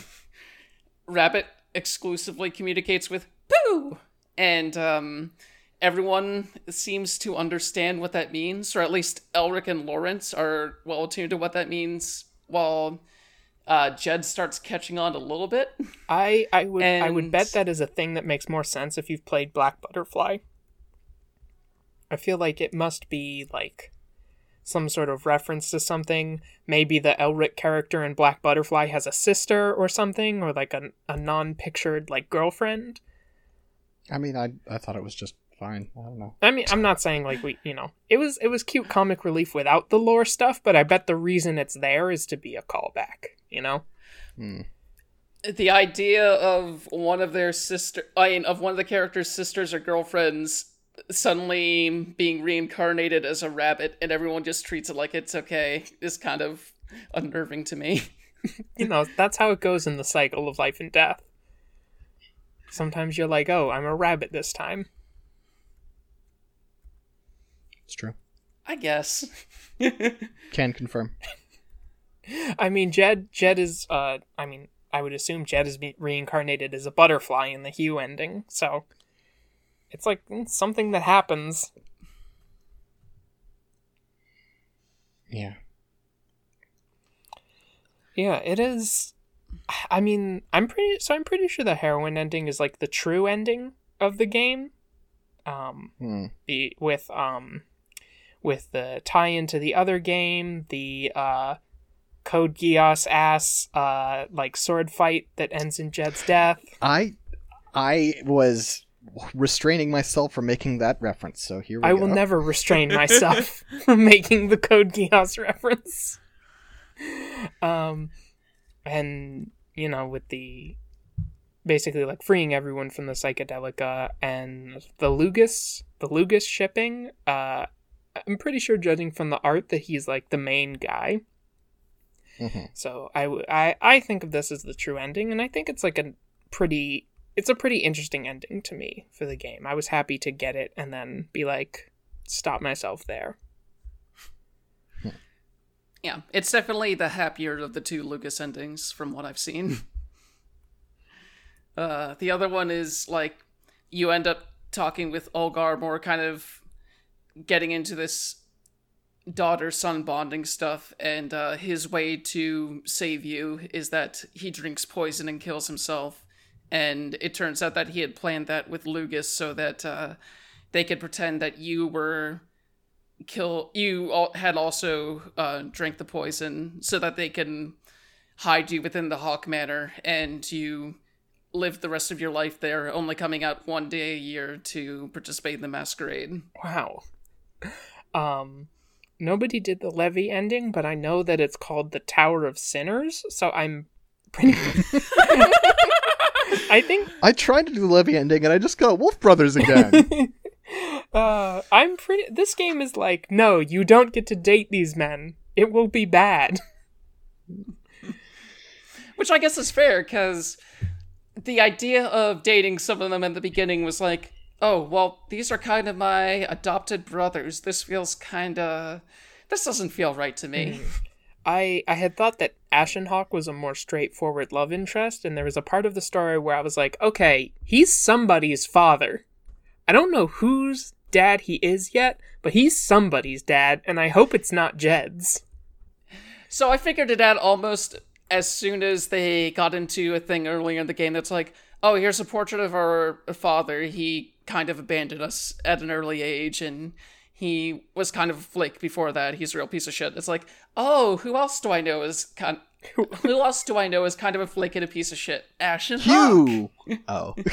Rabbit exclusively communicates with Pooh! And um, everyone seems to understand what that means, or at least Elric and Lawrence are well attuned to what that means, while uh, Jed starts catching on a little bit. I I would I would bet that is a thing that makes more sense if you've played Black Butterfly. I feel like it must be like some sort of reference to something. Maybe the Elric character in Black Butterfly has a sister or something, or like a a non pictured like girlfriend. I mean, I I thought it was just fine. I don't know. I mean, I'm not saying like we, you know, it was it was cute comic relief without the lore stuff, but I bet the reason it's there is to be a callback. You know. Hmm. the idea of one of their sister I mean of one of the characters' sisters or girlfriends suddenly being reincarnated as a rabbit and everyone just treats it like it's okay is kind of unnerving to me. you know, that's how it goes in the cycle of life and death. Sometimes you're like, oh, I'm a rabbit this time. It's true. I guess. Can confirm. I mean, Jed, Jed is, uh, I mean, I would assume Jed is reincarnated as a butterfly in the Hugh ending, so it's like mm, something that happens. Yeah. Yeah, it is. I mean, I'm pretty, so I'm pretty sure the heroin ending is like the true ending of the game. Um, Hmm. the with um with the tie into the other game, the uh Code Geass ass uh like sword fight that ends in Jed's death. I I was restraining myself from making that reference, so here we I go. will never restrain myself from making the Code Geass reference. Um and you know with the basically like freeing everyone from the psychedelica and the Lugus the Lugus shipping uh I'm pretty sure judging from the art that he's like the main guy. Mhm. So I think of this as the true ending, and I think it's like a pretty it's a pretty interesting ending to me for the game. I was happy to get it and then be like stop myself there. Yeah, it's definitely the happier of the two Lugus endings from what I've seen. Uh, the other one is like you end up talking with Olgar more kind of getting into this daughter son bonding stuff and uh, his way to save you is that he drinks poison and kills himself and it turns out that he had planned that with Lugus so that uh, they could pretend that you were kill you all had also uh, drank the poison so that they can hide you within the hawk manor and you live the rest of your life there, only coming out one day a year to participate in the masquerade. Wow. Um, nobody did the Levi ending, but I know that it's called the Tower of Sinners, so I'm pretty. I think I tried to do the Levi ending and I just got Wolf Brothers again. uh, I'm pretty. This game is like, no, you don't get to date these men. It will be bad. Which I guess is fair, because the idea of dating some of them in the beginning was like, oh, well, these are kind of my adopted brothers. This feels kind of. This doesn't feel right to me. I I had thought that Ashen Hawk was a more straightforward love interest, and there was a part of the story where I was like, okay, he's somebody's father. I don't know whose dad he is yet, but he's somebody's dad, and I hope it's not Jed's. So I figured it out almost as soon as they got into a thing earlier in the game that's like, oh, here's a portrait of our father. He kind of abandoned us at an early age, and he was kind of a flake before that. He's a real piece of shit. It's like, oh, who else do I know is kind? who else do I know is kind of a flake and a piece of shit? Ashen Hawk. Hugh. Oh.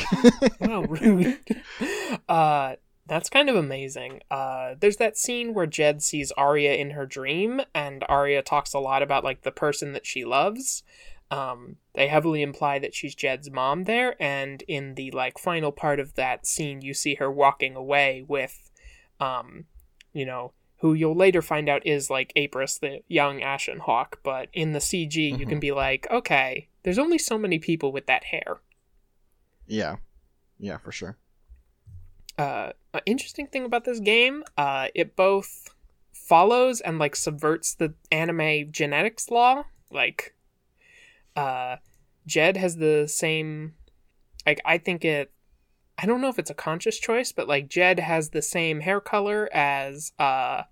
Wow, rude. uh, that's kind of amazing. Uh, there's that scene where Jed sees Arya in her dream, and Arya talks a lot about like the person that she loves. Um, they heavily imply that she's Jed's mom there, and in the like final part of that scene, you see her walking away with, um, you know, who you'll later find out is like Apris, the young Ashen Hawk. But in the CG, you can be like, okay, there's only so many people with that hair. yeah. Yeah, for sure. Uh, interesting thing about this game, uh, it both follows and like subverts the anime genetics law. Like, uh, Jed has the same. Like, I think it. I don't know if it's a conscious choice, but like Jed has the same hair color as uh,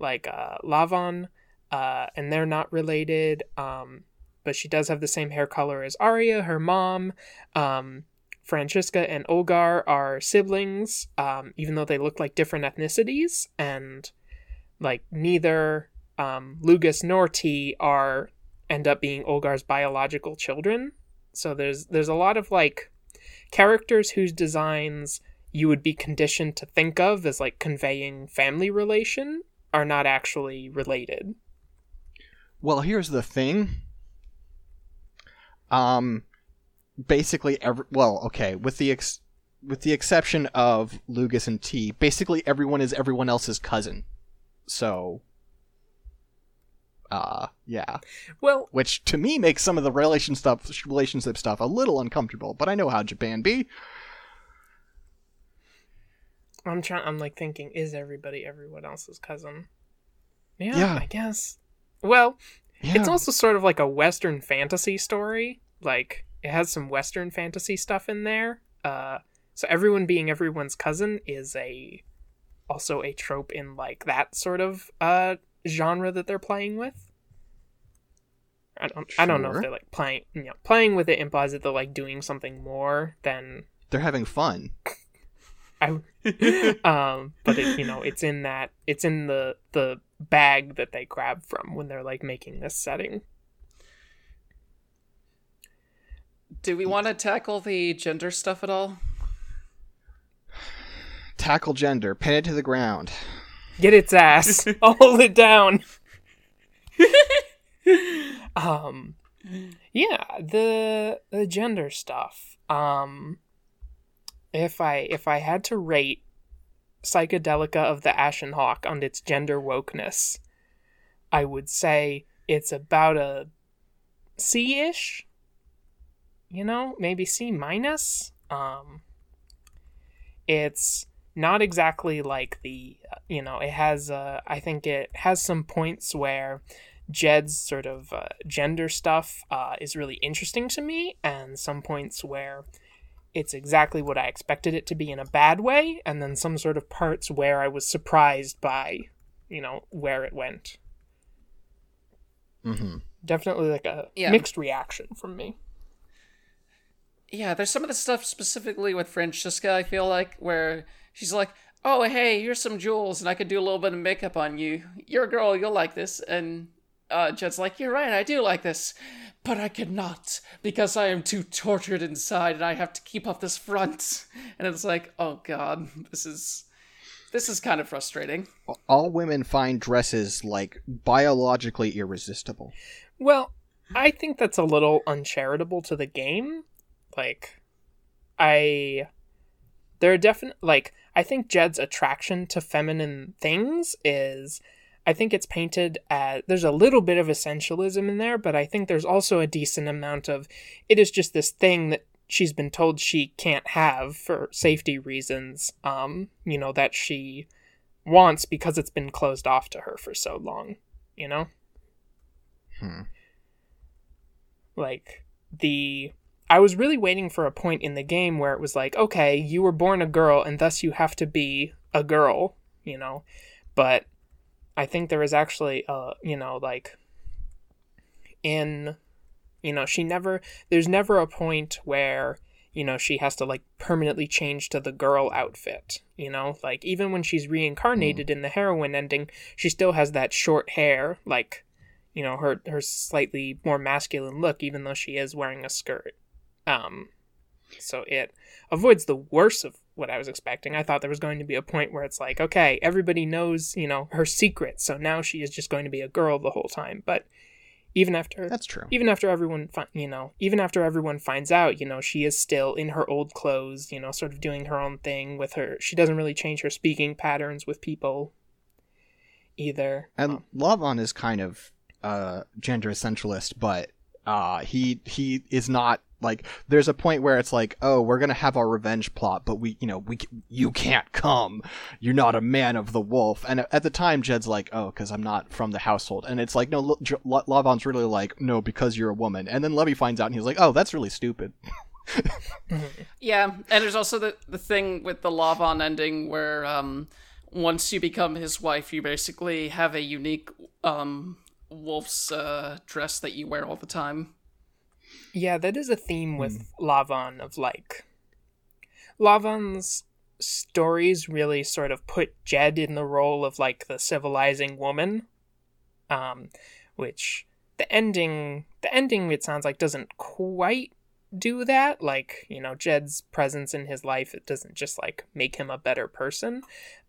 like uh, Lavon, uh, and they're not related. Um, but she does have the same hair color as Arya, her mom. Um, Francisca and Olgar are siblings, um, even though they look like different ethnicities, and like neither um, Lugus nor T are end up being Olgar's biological children. So there's there's a lot of like characters whose designs you would be conditioned to think of as like conveying family relation are not actually related. Well, here's the thing. Um, basically every well, okay, with the ex- with the exception of Lugus and T, basically everyone is everyone else's cousin. So, uh, yeah, Well, which to me makes some of the relation stuff, relationship stuff, a little uncomfortable. But I know how Japan be. I'm trying. I'm like thinking, is everybody everyone else's cousin? Yeah, Yeah. I guess. Well, Yeah. it's also sort of like a Western fantasy story. Like it has some Western fantasy stuff in there. Uh, so everyone being everyone's cousin is a also a trope in like that sort of uh genre that they're playing with. I don't. I don't know if they're like playing. You know, playing with it implies that they're like doing something more than They're having fun. I, um, but it, you know, it's in that it's in the the bag that they grab from when they're like making this setting. Do we want to tackle the gender stuff at all? Tackle gender, pin it to the ground. Get its ass, I'll hold it down. um, yeah, the the gender stuff. Um, if I if I had to rate Psychedelica of the Ashen Hawk on its gender wokeness, I would say it's about a C ish. You know, maybe C minus. Um, it's not exactly like the uh, you know it has uh, I think it has some points where Jed's sort of uh, gender stuff uh, is really interesting to me, and some points where it's exactly what I expected it to be in a bad way, and then some sort of parts where I was surprised by, you know, where it went. Mm-hmm. Definitely like a Yeah. mixed reaction from me. Yeah, there's some of the stuff specifically with Francisca, I feel like, where she's like, oh, hey, here's some jewels, and I could do a little bit of makeup on you. You're a girl, you'll like this. And uh, Jed's like, "You're right, I do like this, but I cannot because I am too tortured inside, and I have to keep up this front." And it's like, "Oh God, this is this is kind of frustrating." All women find dresses like biologically irresistible. Well, I think that's a little uncharitable to the game. Like, I. There are definite. Like, I think Jed's attraction to feminine things is I think it's painted as there's a little bit of essentialism in there, but I think there's also a decent amount of it is just this thing that she's been told she can't have for safety reasons, um, you know, that she wants because it's been closed off to her for so long, you know? Hmm. Like the I was really waiting for a point in the game where it was like, okay, you were born a girl and thus you have to be a girl, you know. But I think there is actually uh you know like in you know she never there's never a point where you know she has to like permanently change to the girl outfit you know like even when she's reincarnated mm. in the heroine ending she still has that short hair like you know her her slightly more masculine look even though she is wearing a skirt um so it avoids the worst of what I was expecting. I thought there was going to be a point where it's like, okay, everybody knows, you know, her secret, so now she is just going to be a girl the whole time. But even after that's true, even after everyone, fi- you know, even after everyone finds out, you know, she is still in her old clothes, you know, sort of doing her own thing with her. She doesn't really change her speaking patterns with people either. And um, Lavon is kind of uh gender essentialist, but uh he he is not like there's a point where it's like oh we're gonna have our revenge plot but we you know we you can't come. You're not a man of the wolf. And at the time jed's like oh because i'm not from the household. And it's like no lavon's really like no because you're a woman. And then levi finds out and he's like oh that's really stupid. Yeah and there's also the, the thing with the lavon ending where um once you become his wife you basically have a unique um wolf's uh dress that you wear all the time yeah, that is a theme with mm. Lavon of like Lavon's stories really sort of put Jed in the role of like the civilizing woman. Um which the ending the ending it sounds like doesn't quite do that like you know jed's presence in his life it doesn't just like make him a better person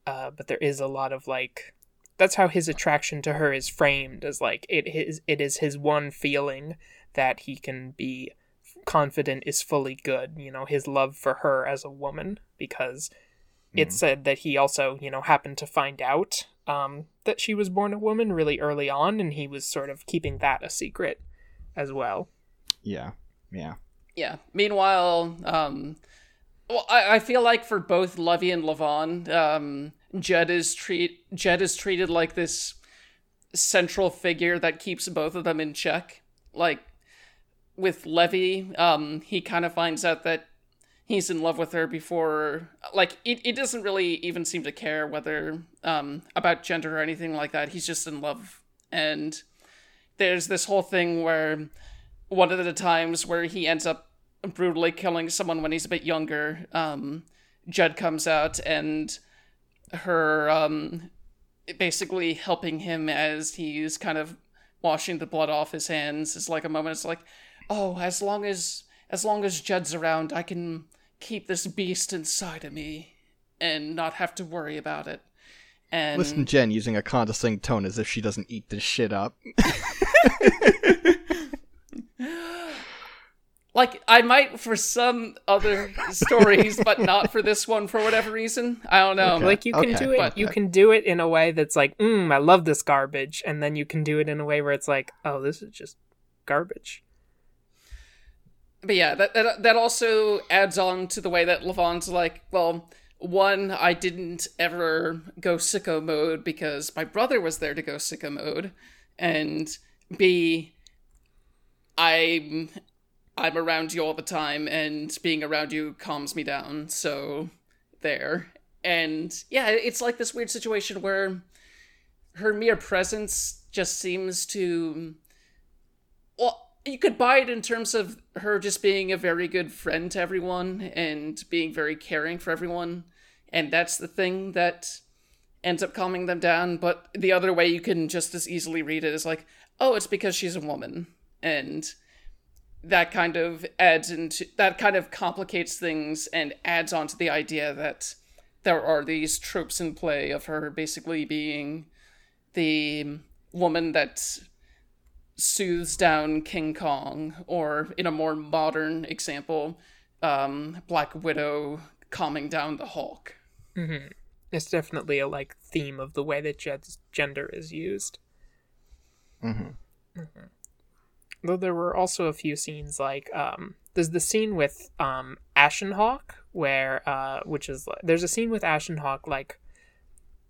uh, but there is a lot of like that's how his attraction to her is framed as like it is it is his one feeling that he can be confident is fully good, you know, his love for her as a woman, because mm. it said that he also, you know, happened to find out um, that she was born a woman really early on, and he was sort of keeping that a secret as well. Yeah, yeah. Yeah. Meanwhile, um, well, I, I feel like for both Levi and Lavon, um, Jed is treat Jed is treated like this central figure that keeps both of them in check. Like with Levi, um, he kind of finds out that he's in love with her before like it, it doesn't really even seem to care whether um about gender or anything like that he's just in love and there's this whole thing where one of the times where he ends up brutally killing someone when he's a bit younger um jed comes out and her um basically helping him as he's kind of washing the blood off his hands is like a moment it's like oh, as long as as long as Jed's around, I can keep this beast inside of me and not have to worry about it. And listen, Jen using a condescending tone as if she doesn't eat this shit up. like I might for some other stories, but not for this one for whatever reason. I don't know. Okay. Like you can okay. do it, but, you can do it in a way that's like, mm, I love this garbage, and then you can do it in a way where it's like, oh, this is just garbage but yeah, that, that that also adds on to the way that Lavon's like, well, one, I didn't ever go sicko mode because my brother was there to go sicko mode, and B, I'm I'm around you all the time, and being around you calms me down. So there, and yeah, it's like this weird situation where her mere presence just seems to well you could buy it in terms of her just being a very good friend to everyone and being very caring for everyone and that's the thing that ends up calming them down. But the other way you can just as easily read it is like, oh, it's because she's a woman. And that kind of adds into that kind of complicates things and adds on to the idea that there are these tropes in play of her basically being the woman that soothes down King Kong, or in a more modern example, um, Black Widow calming down the Hulk. Mm-hmm. It's definitely a like theme of the way that Jed's gender is used. Mm-hmm. Mm-hmm. Though there were also a few scenes like um, there's the scene with um, Ashen Hawk where uh, which is there's a scene with Ashen Hawk like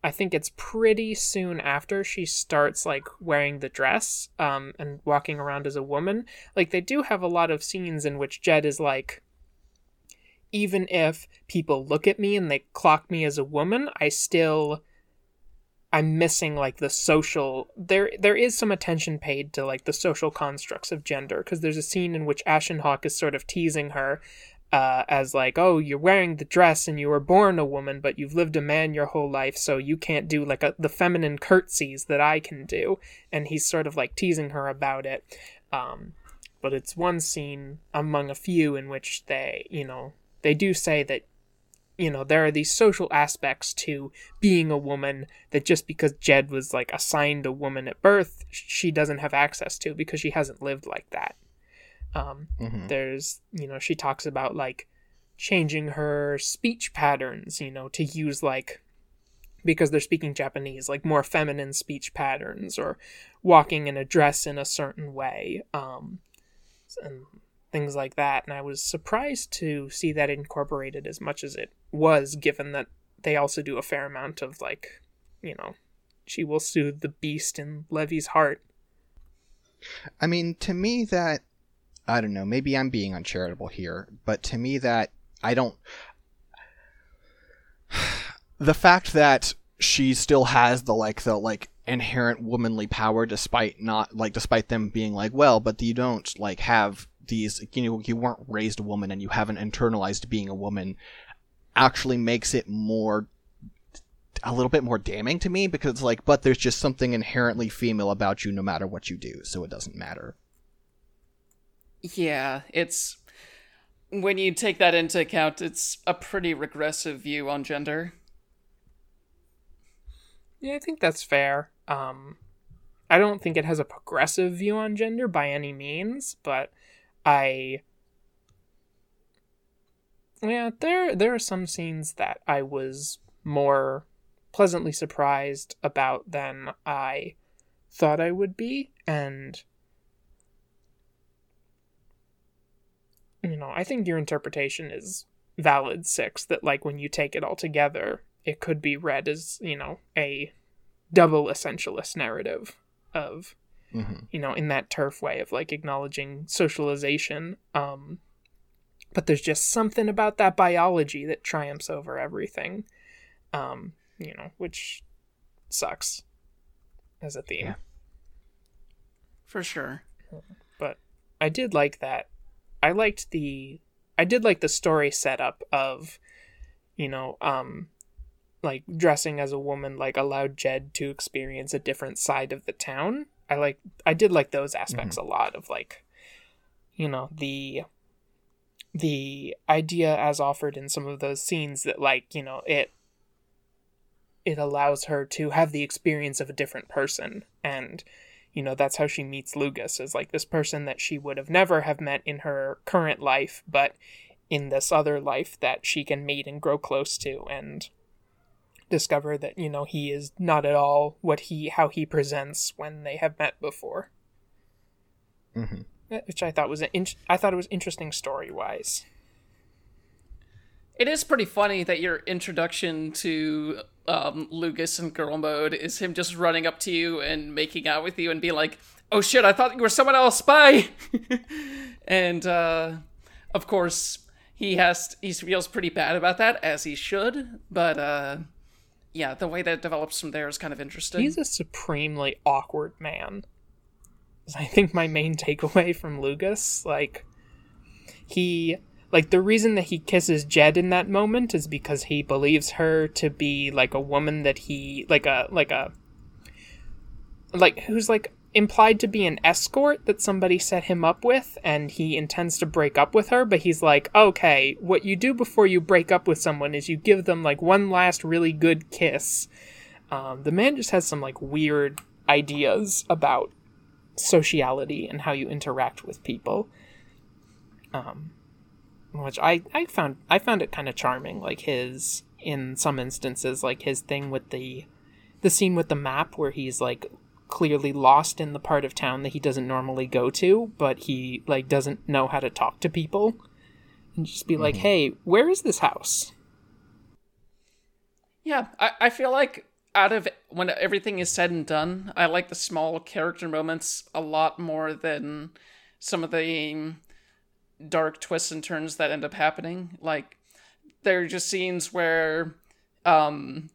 I think it's pretty soon after she starts like wearing the dress um, and walking around as a woman. Like they do have a lot of scenes in which Jed is like, even if people look at me and they clock me as a woman, I still I'm missing like the social there there is some attention paid to like the social constructs of gender because there's a scene in which Ashen Hawk is sort of teasing her uh, as like, oh, you're wearing the dress and you were born a woman, but you've lived a man your whole life, so you can't do like a, the feminine curtsies that I can do. And he's sort of like teasing her about it. Um, but it's one scene among a few in which they, you know, they do say that, you know, there are these social aspects to being a woman that just because Jed was like assigned a woman at birth, she doesn't have access to because she hasn't lived like that. Um, mm-hmm. There's, you know, she talks about like changing her speech patterns, you know, to use like because they're speaking Japanese, like more feminine speech patterns or walking in a dress in a certain way, um, and things like that. And I was surprised to see that incorporated as much as it was, given that they also do a fair amount of like, you know, she will soothe the beast in Levi's heart. I mean, to me, that I don't know, maybe I'm being uncharitable here, but to me that I don't the fact that she still has the like the like inherent womanly power despite not like despite them being like well but you don't like have these you know you weren't raised a woman and you haven't internalized being a woman actually makes it more a little bit more damning to me because like but there's just something inherently female about you no matter what you do so it doesn't matter yeah, it's when you take that into account, it's a pretty regressive view on gender. Yeah, I think that's fair. Um, I don't think it has a progressive view on gender by any means, but I yeah, there there are some scenes that I was more pleasantly surprised about than I thought I would be, and you know, I think your interpretation is valid, Six, that like when you take it all together, it could be read as, you know, a double essentialist narrative of mm-hmm. you know, in that turf way of like acknowledging socialization. Um but there's just something about that biology that triumphs over everything. Um, you know, which sucks as a theme. Yeah. For sure. But I did like that I liked the I did like the story setup of you know um like dressing as a woman like allowed Jed to experience a different side of the town. I like I did like those aspects mm-hmm. a lot of like you know the the idea as offered in some of those scenes that like you know it it allows her to have the experience of a different person and you know that's how she meets Lugus as like this person that she would have never have met in her current life, but in this other life that she can meet and grow close to and discover that you know he is not at all what he how he presents when they have met before. Mm-hmm. Which I thought was an in- I thought it was interesting story wise. It is pretty funny that your introduction to um, Lugus and girl mode is him just running up to you and making out with you and be like, "Oh shit, I thought you were someone else, bye." and uh, of course, he has he feels pretty bad about that as he should, but uh, yeah, the way that develops from there is kind of interesting. He's a supremely awkward man. I think my main takeaway from Lugus, like he like the reason that he kisses Jed in that moment is because he believes her to be like a woman that he like a like a like who's like implied to be an escort that somebody set him up with and he intends to break up with her but he's like okay what you do before you break up with someone is you give them like one last really good kiss. Um, the man just has some like weird ideas about sociality and how you interact with people. Um, which I, I found I found it kind of charming like his in some instances like his thing with the the scene with the map where he's like clearly lost in the part of town that he doesn't normally go to, but he like doesn't know how to talk to people. And just be mm-hmm. like, "Hey, where is this house?" Yeah, I, I feel like out of when everything is said and done, I like the small character moments a lot more than some of the dark twists and turns that end up happening. Like there are just scenes where um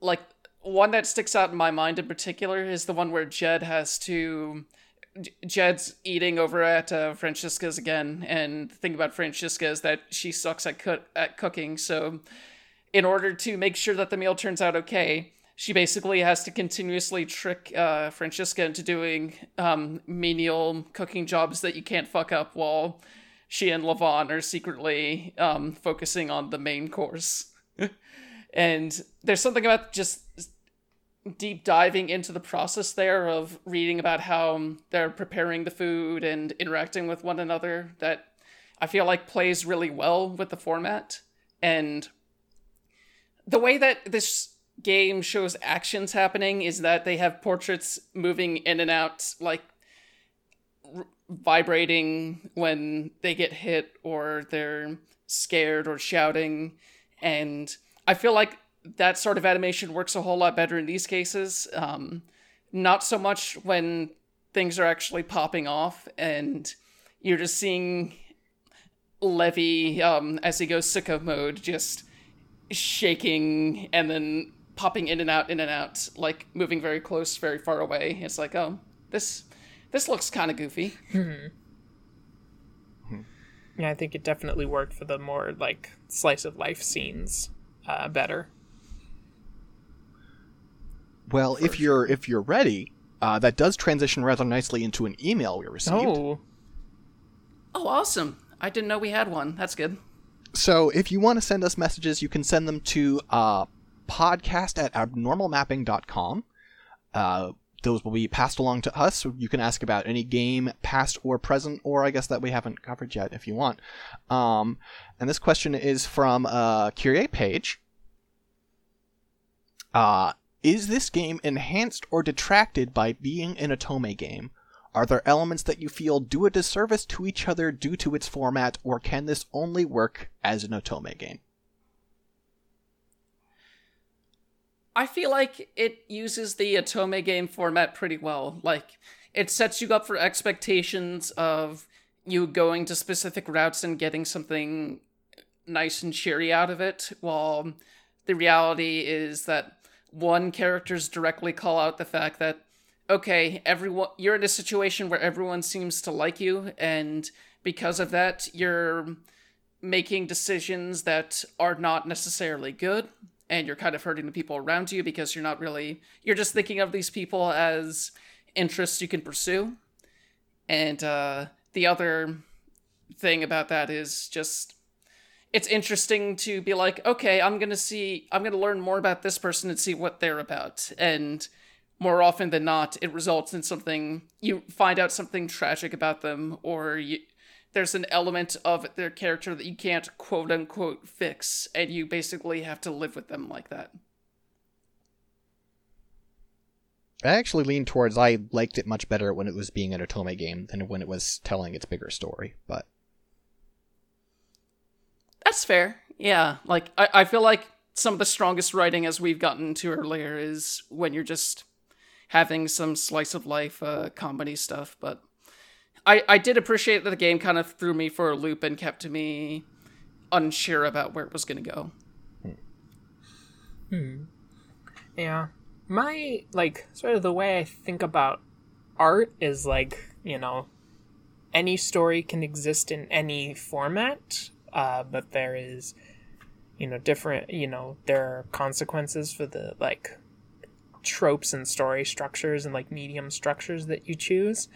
like one that sticks out in my mind in particular is the one where Jed has to. Jed's eating over at uh, Francisca's again, and the thing about Francisca is that she sucks at co- at cooking. So, in order to make sure that the meal turns out okay, she basically has to continuously trick uh, Francisca into doing um, menial cooking jobs that you can't fuck up while she and Lavon are secretly um, focusing on the main course. and there's something about just deep diving into the process there of reading about how they're preparing the food and interacting with one another that I feel like plays really well with the format. And the way that this game shows actions happening is that they have portraits moving in and out, like r- vibrating when they get hit or they're scared or shouting. And I feel like that sort of animation works a whole lot better in these cases. Um, not so much when things are actually popping off and you're just seeing Levi um, as he goes sicko mode, just shaking and then popping in and out, in and out, like moving very close, very far away. It's like, oh, this this looks kind of goofy. Hmm. Yeah, I think it definitely worked for the more like slice of life scenes uh, better. Well, if sure. you're if you're ready, uh, that does transition rather nicely into an email we received. Oh. Oh, awesome! I didn't know we had one. That's good. So, if you want to send us messages, you can send them to uh, podcast at abnormalmapping.com. Uh, those will be passed along to us. You can ask about any game, past or present, or I guess that we haven't covered yet if you want. Um, and this question is from uh, Kyrie Page. Uh, is this game enhanced or detracted by being an Otome game? Are there elements that you feel do a disservice to each other due to its format, or can this only work as an Otome game? I feel like it uses the Otome game format pretty well. Like, it sets you up for expectations of you going to specific routes and getting something nice and cheery out of it, while the reality is that one characters directly call out the fact that okay, everyone you're in a situation where everyone seems to like you and because of that you're making decisions that are not necessarily good and you're kind of hurting the people around you because you're not really you're just thinking of these people as interests you can pursue. And uh the other thing about that is just it's interesting to be like, okay, I'm gonna see, I'm gonna learn more about this person and see what they're about. And more often than not, it results in something, you find out something tragic about them, or you, there's an element of their character that you can't quote unquote fix, and you basically have to live with them like that. I actually lean towards I liked it much better when it was being an Otome game than when it was telling its bigger story, but that's fair. Yeah, like I, I feel like some of the strongest writing as we've gotten to earlier is when you're just having some slice of life uh, comedy stuff. But I I did appreciate that the game kind of threw me for a loop and kept me unsure about where it was going to go. Hmm. Yeah. My like sort of the way I think about art is like, you know, any story can exist in any format uh, but there is, you know, different. You know, there are consequences for the like tropes and story structures and like medium structures that you choose.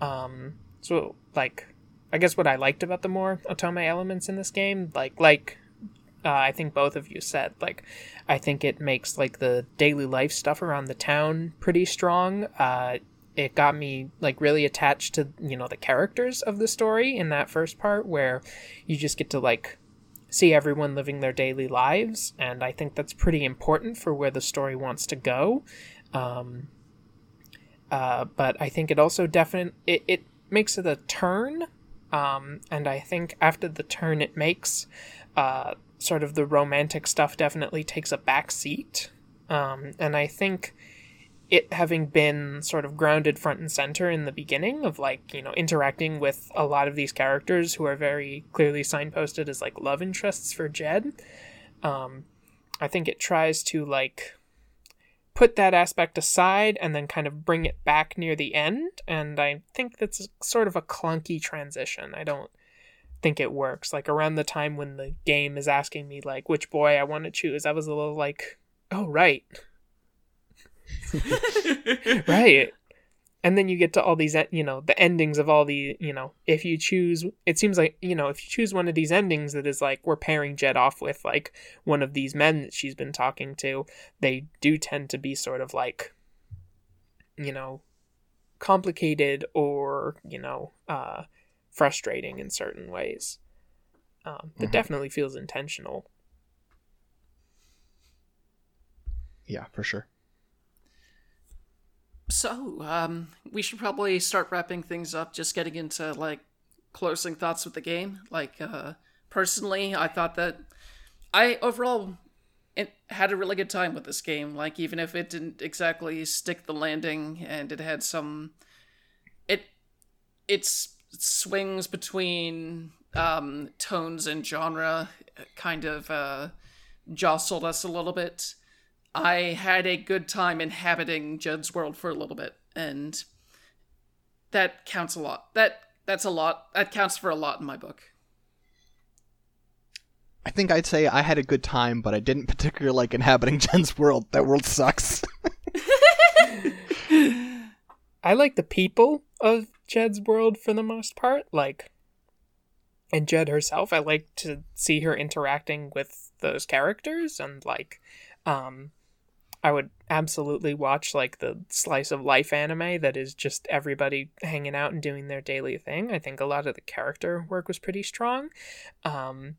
Um, so like, I guess what I liked about the more otome elements in this game, like like uh, I think both of you said. Like, I think it makes like the daily life stuff around the town pretty strong. Uh, it got me like really attached to you know the characters of the story in that first part where you just get to like see everyone living their daily lives and i think that's pretty important for where the story wants to go. Um, uh, but i think it also definitely it, it makes it a turn um, and i think after the turn it makes uh, sort of the romantic stuff definitely takes a back seat. Um, and i think it having been sort of grounded front and center in the beginning of like you know interacting with a lot of these characters who are very clearly signposted as like love interests for jed um, i think it tries to like put that aspect aside and then kind of bring it back near the end and i think that's sort of a clunky transition. I don't think it works. Like around the time when the game is asking me like which boy i want to choose i was a little like oh right right. And then you get to all these you know the endings of all the you know if you choose it seems like you know if you choose one of these endings that is like we're pairing jed off with like one of these men that she's been talking to they do tend to be sort of like you know complicated or you know uh frustrating in certain ways. Um that mm-hmm. definitely feels intentional. Yeah for sure so, um, we should probably start wrapping things up, just getting into like closing thoughts with the game. Like, uh, personally, I thought that I overall it had a really good time with this game. Like, even if it didn't exactly stick the landing and it had some, it, it's swings between um, tones and genre kind of uh, jostled us a little bit. I had a good time inhabiting Jed's world for a little bit, and that counts a lot. That that's a lot. That counts for a lot in my book. I think I'd say I had a good time, but I didn't particularly like inhabiting Jed's world. That world sucks. I like the people of Jed's world for the most part. Like, and Jed herself, I like to see her interacting with those characters and like, um, I would absolutely watch like the slice of life anime that is just everybody hanging out and doing their daily thing. I think a lot of the character work was pretty strong. Um,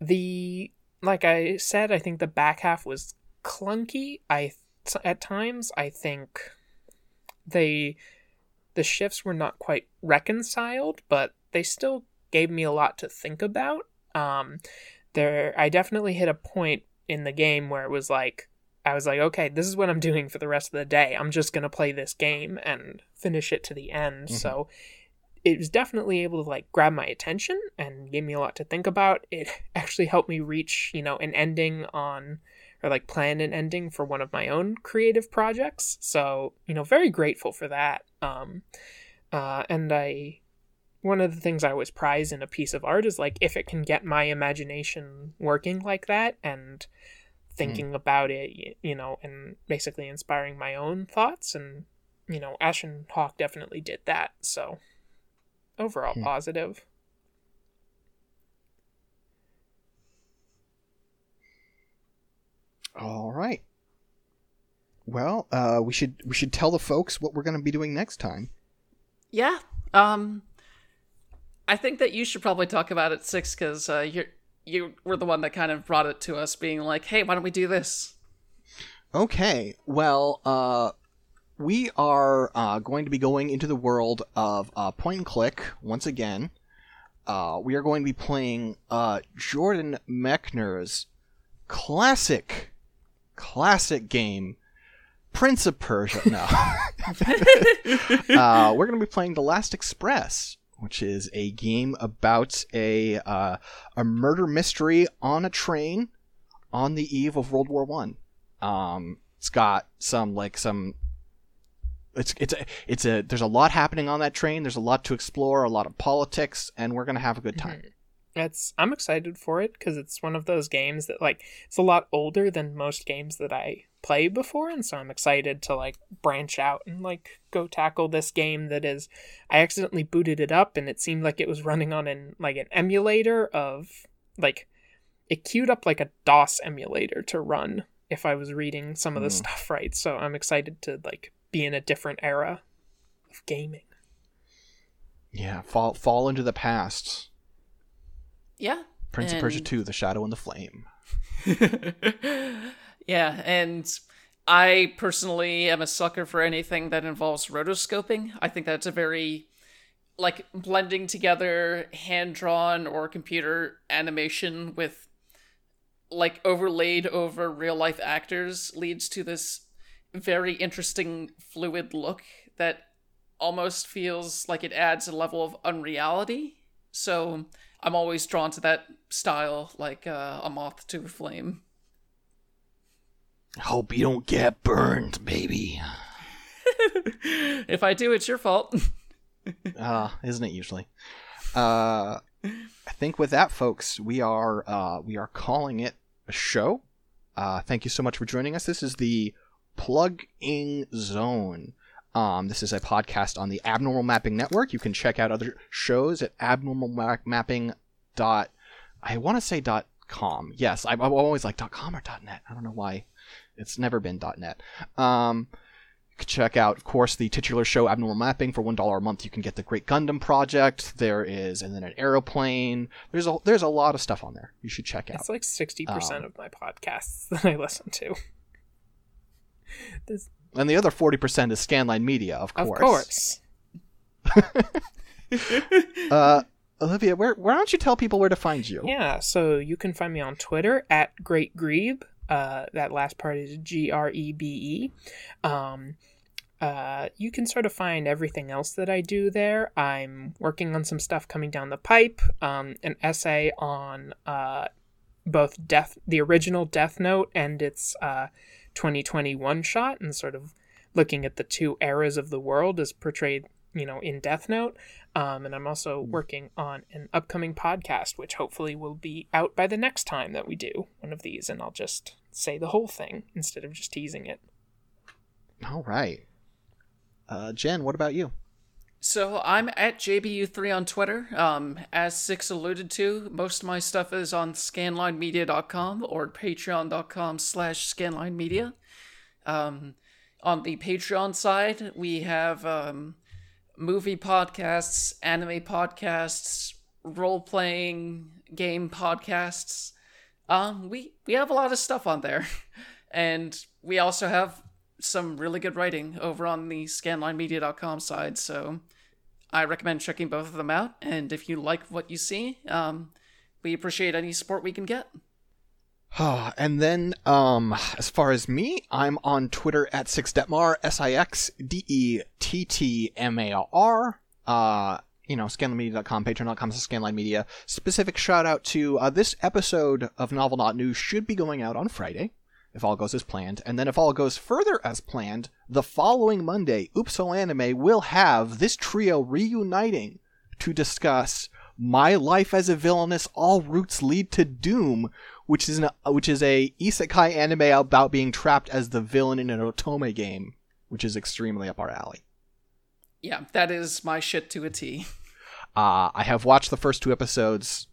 the like I said, I think the back half was clunky. I at times I think they the shifts were not quite reconciled, but they still gave me a lot to think about. Um, there, I definitely hit a point in the game where it was like I was like, okay, this is what I'm doing for the rest of the day. I'm just going to play this game and finish it to the end. Mm-hmm. So it was definitely able to like grab my attention and gave me a lot to think about. It actually helped me reach, you know, an ending on or like plan an ending for one of my own creative projects. So, you know, very grateful for that. Um uh and I one of the things I always prize in a piece of art is like if it can get my imagination working like that and thinking mm. about it, you know, and basically inspiring my own thoughts. And, you know, Ashen Hawk definitely did that. So, overall, mm. positive. All right. Well, uh, we should we should tell the folks what we're going to be doing next time. Yeah. Um. I think that you should probably talk about it six because uh, you're you were the one that kind of brought it to us, being like, "Hey, why don't we do this?" Okay, well, uh, we are uh, going to be going into the world of uh, point and click once again. Uh, we are going to be playing uh, Jordan Mechner's classic, classic game, Prince of Persia. No, uh, we're going to be playing The Last Express, which is a game about a uh, a murder mystery on a train on the eve of World War One. Um, it's got some like some. It's it's a, it's a there's a lot happening on that train. There's a lot to explore, a lot of politics, and we're gonna have a good time. It's I'm excited for it because it's one of those games that like it's a lot older than most games that I play before, and so I'm excited to like branch out and like go tackle this game that is. I accidentally booted it up, and it seemed like it was running on an like an emulator of like it queued up like a DOS emulator to run if I was reading some of the Mm. stuff right. So I'm excited to like be in a different era of gaming. Yeah, fall fall into the past. Yeah. Prince of Persia 2: The Shadow and the Flame. yeah, and I personally am a sucker for anything that involves rotoscoping. I think that's a very like blending together hand drawn or computer animation with like overlaid over real life actors leads to this very interesting fluid look that almost feels like it adds a level of unreality. So I'm always drawn to that style, like uh, a moth to a flame. Hope you don't get burned, baby. if I do, it's your fault. uh, isn't it usually? Uh, I think with that, folks, we are uh, we are calling it a show. Uh, thank you so much for joining us. This is the plug-in Zone. Um, this is a podcast on the Abnormal Mapping Network. You can check out other shows at abnormalmapping dot. I want to say dot com. Yes, I'm, I'm always like dot com or dot net. I don't know why. It's never been dot net. Um, you can check out, of course, the titular show Abnormal Mapping for one dollar a month. You can get the Great Gundam Project. There is, and then an aeroplane. There's a there's a lot of stuff on there. You should check out. It's like sixty percent Um, of my podcasts that I listen to. This, And the other forty percent is Scanline Media, of course. of course. course. Uh, Olivia, where why don't you tell people where to find you? Yeah, so you can find me on Twitter at Great Grebe. Uh, that last part is G R E B E. Um, uh, you can sort of find everything else that I do there. I'm working on some stuff coming down the pipe. Um, an essay on uh, both Death, the original Death Note, and its uh, 2020 one shot, and sort of looking at the two eras of the world as portrayed, you know, in Death Note. Um, and I'm also working on an upcoming podcast, which hopefully will be out by the next time that we do one of these, and I'll just say the whole thing instead of just teasing it. All right. Uh, Jen, what about you? So I'm at JBU3 on Twitter. Um, as Six alluded to, most of my stuff is on scanlinemedia.com or patreon.com slash scanlinemedia. Um, on the Patreon side, we have um, movie podcasts, anime podcasts, role-playing game podcasts. Um, we, we have a lot of stuff on there. And we also have some really good writing over on the scanlinemedia.com side, so I recommend checking both of them out. And if you like what you see, um, we appreciate any support we can get. and then, um, as far as me, I'm on Twitter at sixdettmar, S I X D E T T M A R. Uh, you know, scanlinemedia.com, patreon.com, scanline media. Specific shout out to uh, this episode of Novel Not News should be going out on Friday, if all goes as planned. And then, if all goes further as planned, the following Monday, Oopsal Anime will have this trio reuniting to discuss My Life as a Villainess All Routes Lead to Doom, which is an, which is a isekai anime about being trapped as the villain in an otome game, which is extremely up our alley. Yeah, that is my shit to a T. Uh, I have watched the first two episodes.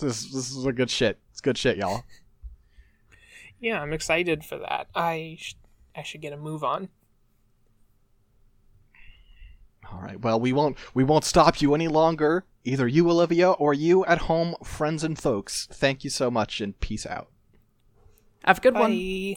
This, this is a good shit. It's good shit, y'all. Yeah, I'm excited for that. I sh- I should get a move on. All right. Well, we won't we won't stop you any longer. Either you, Olivia, or you at home, friends and folks. Thank you so much, and peace out. Have a good one. Bye.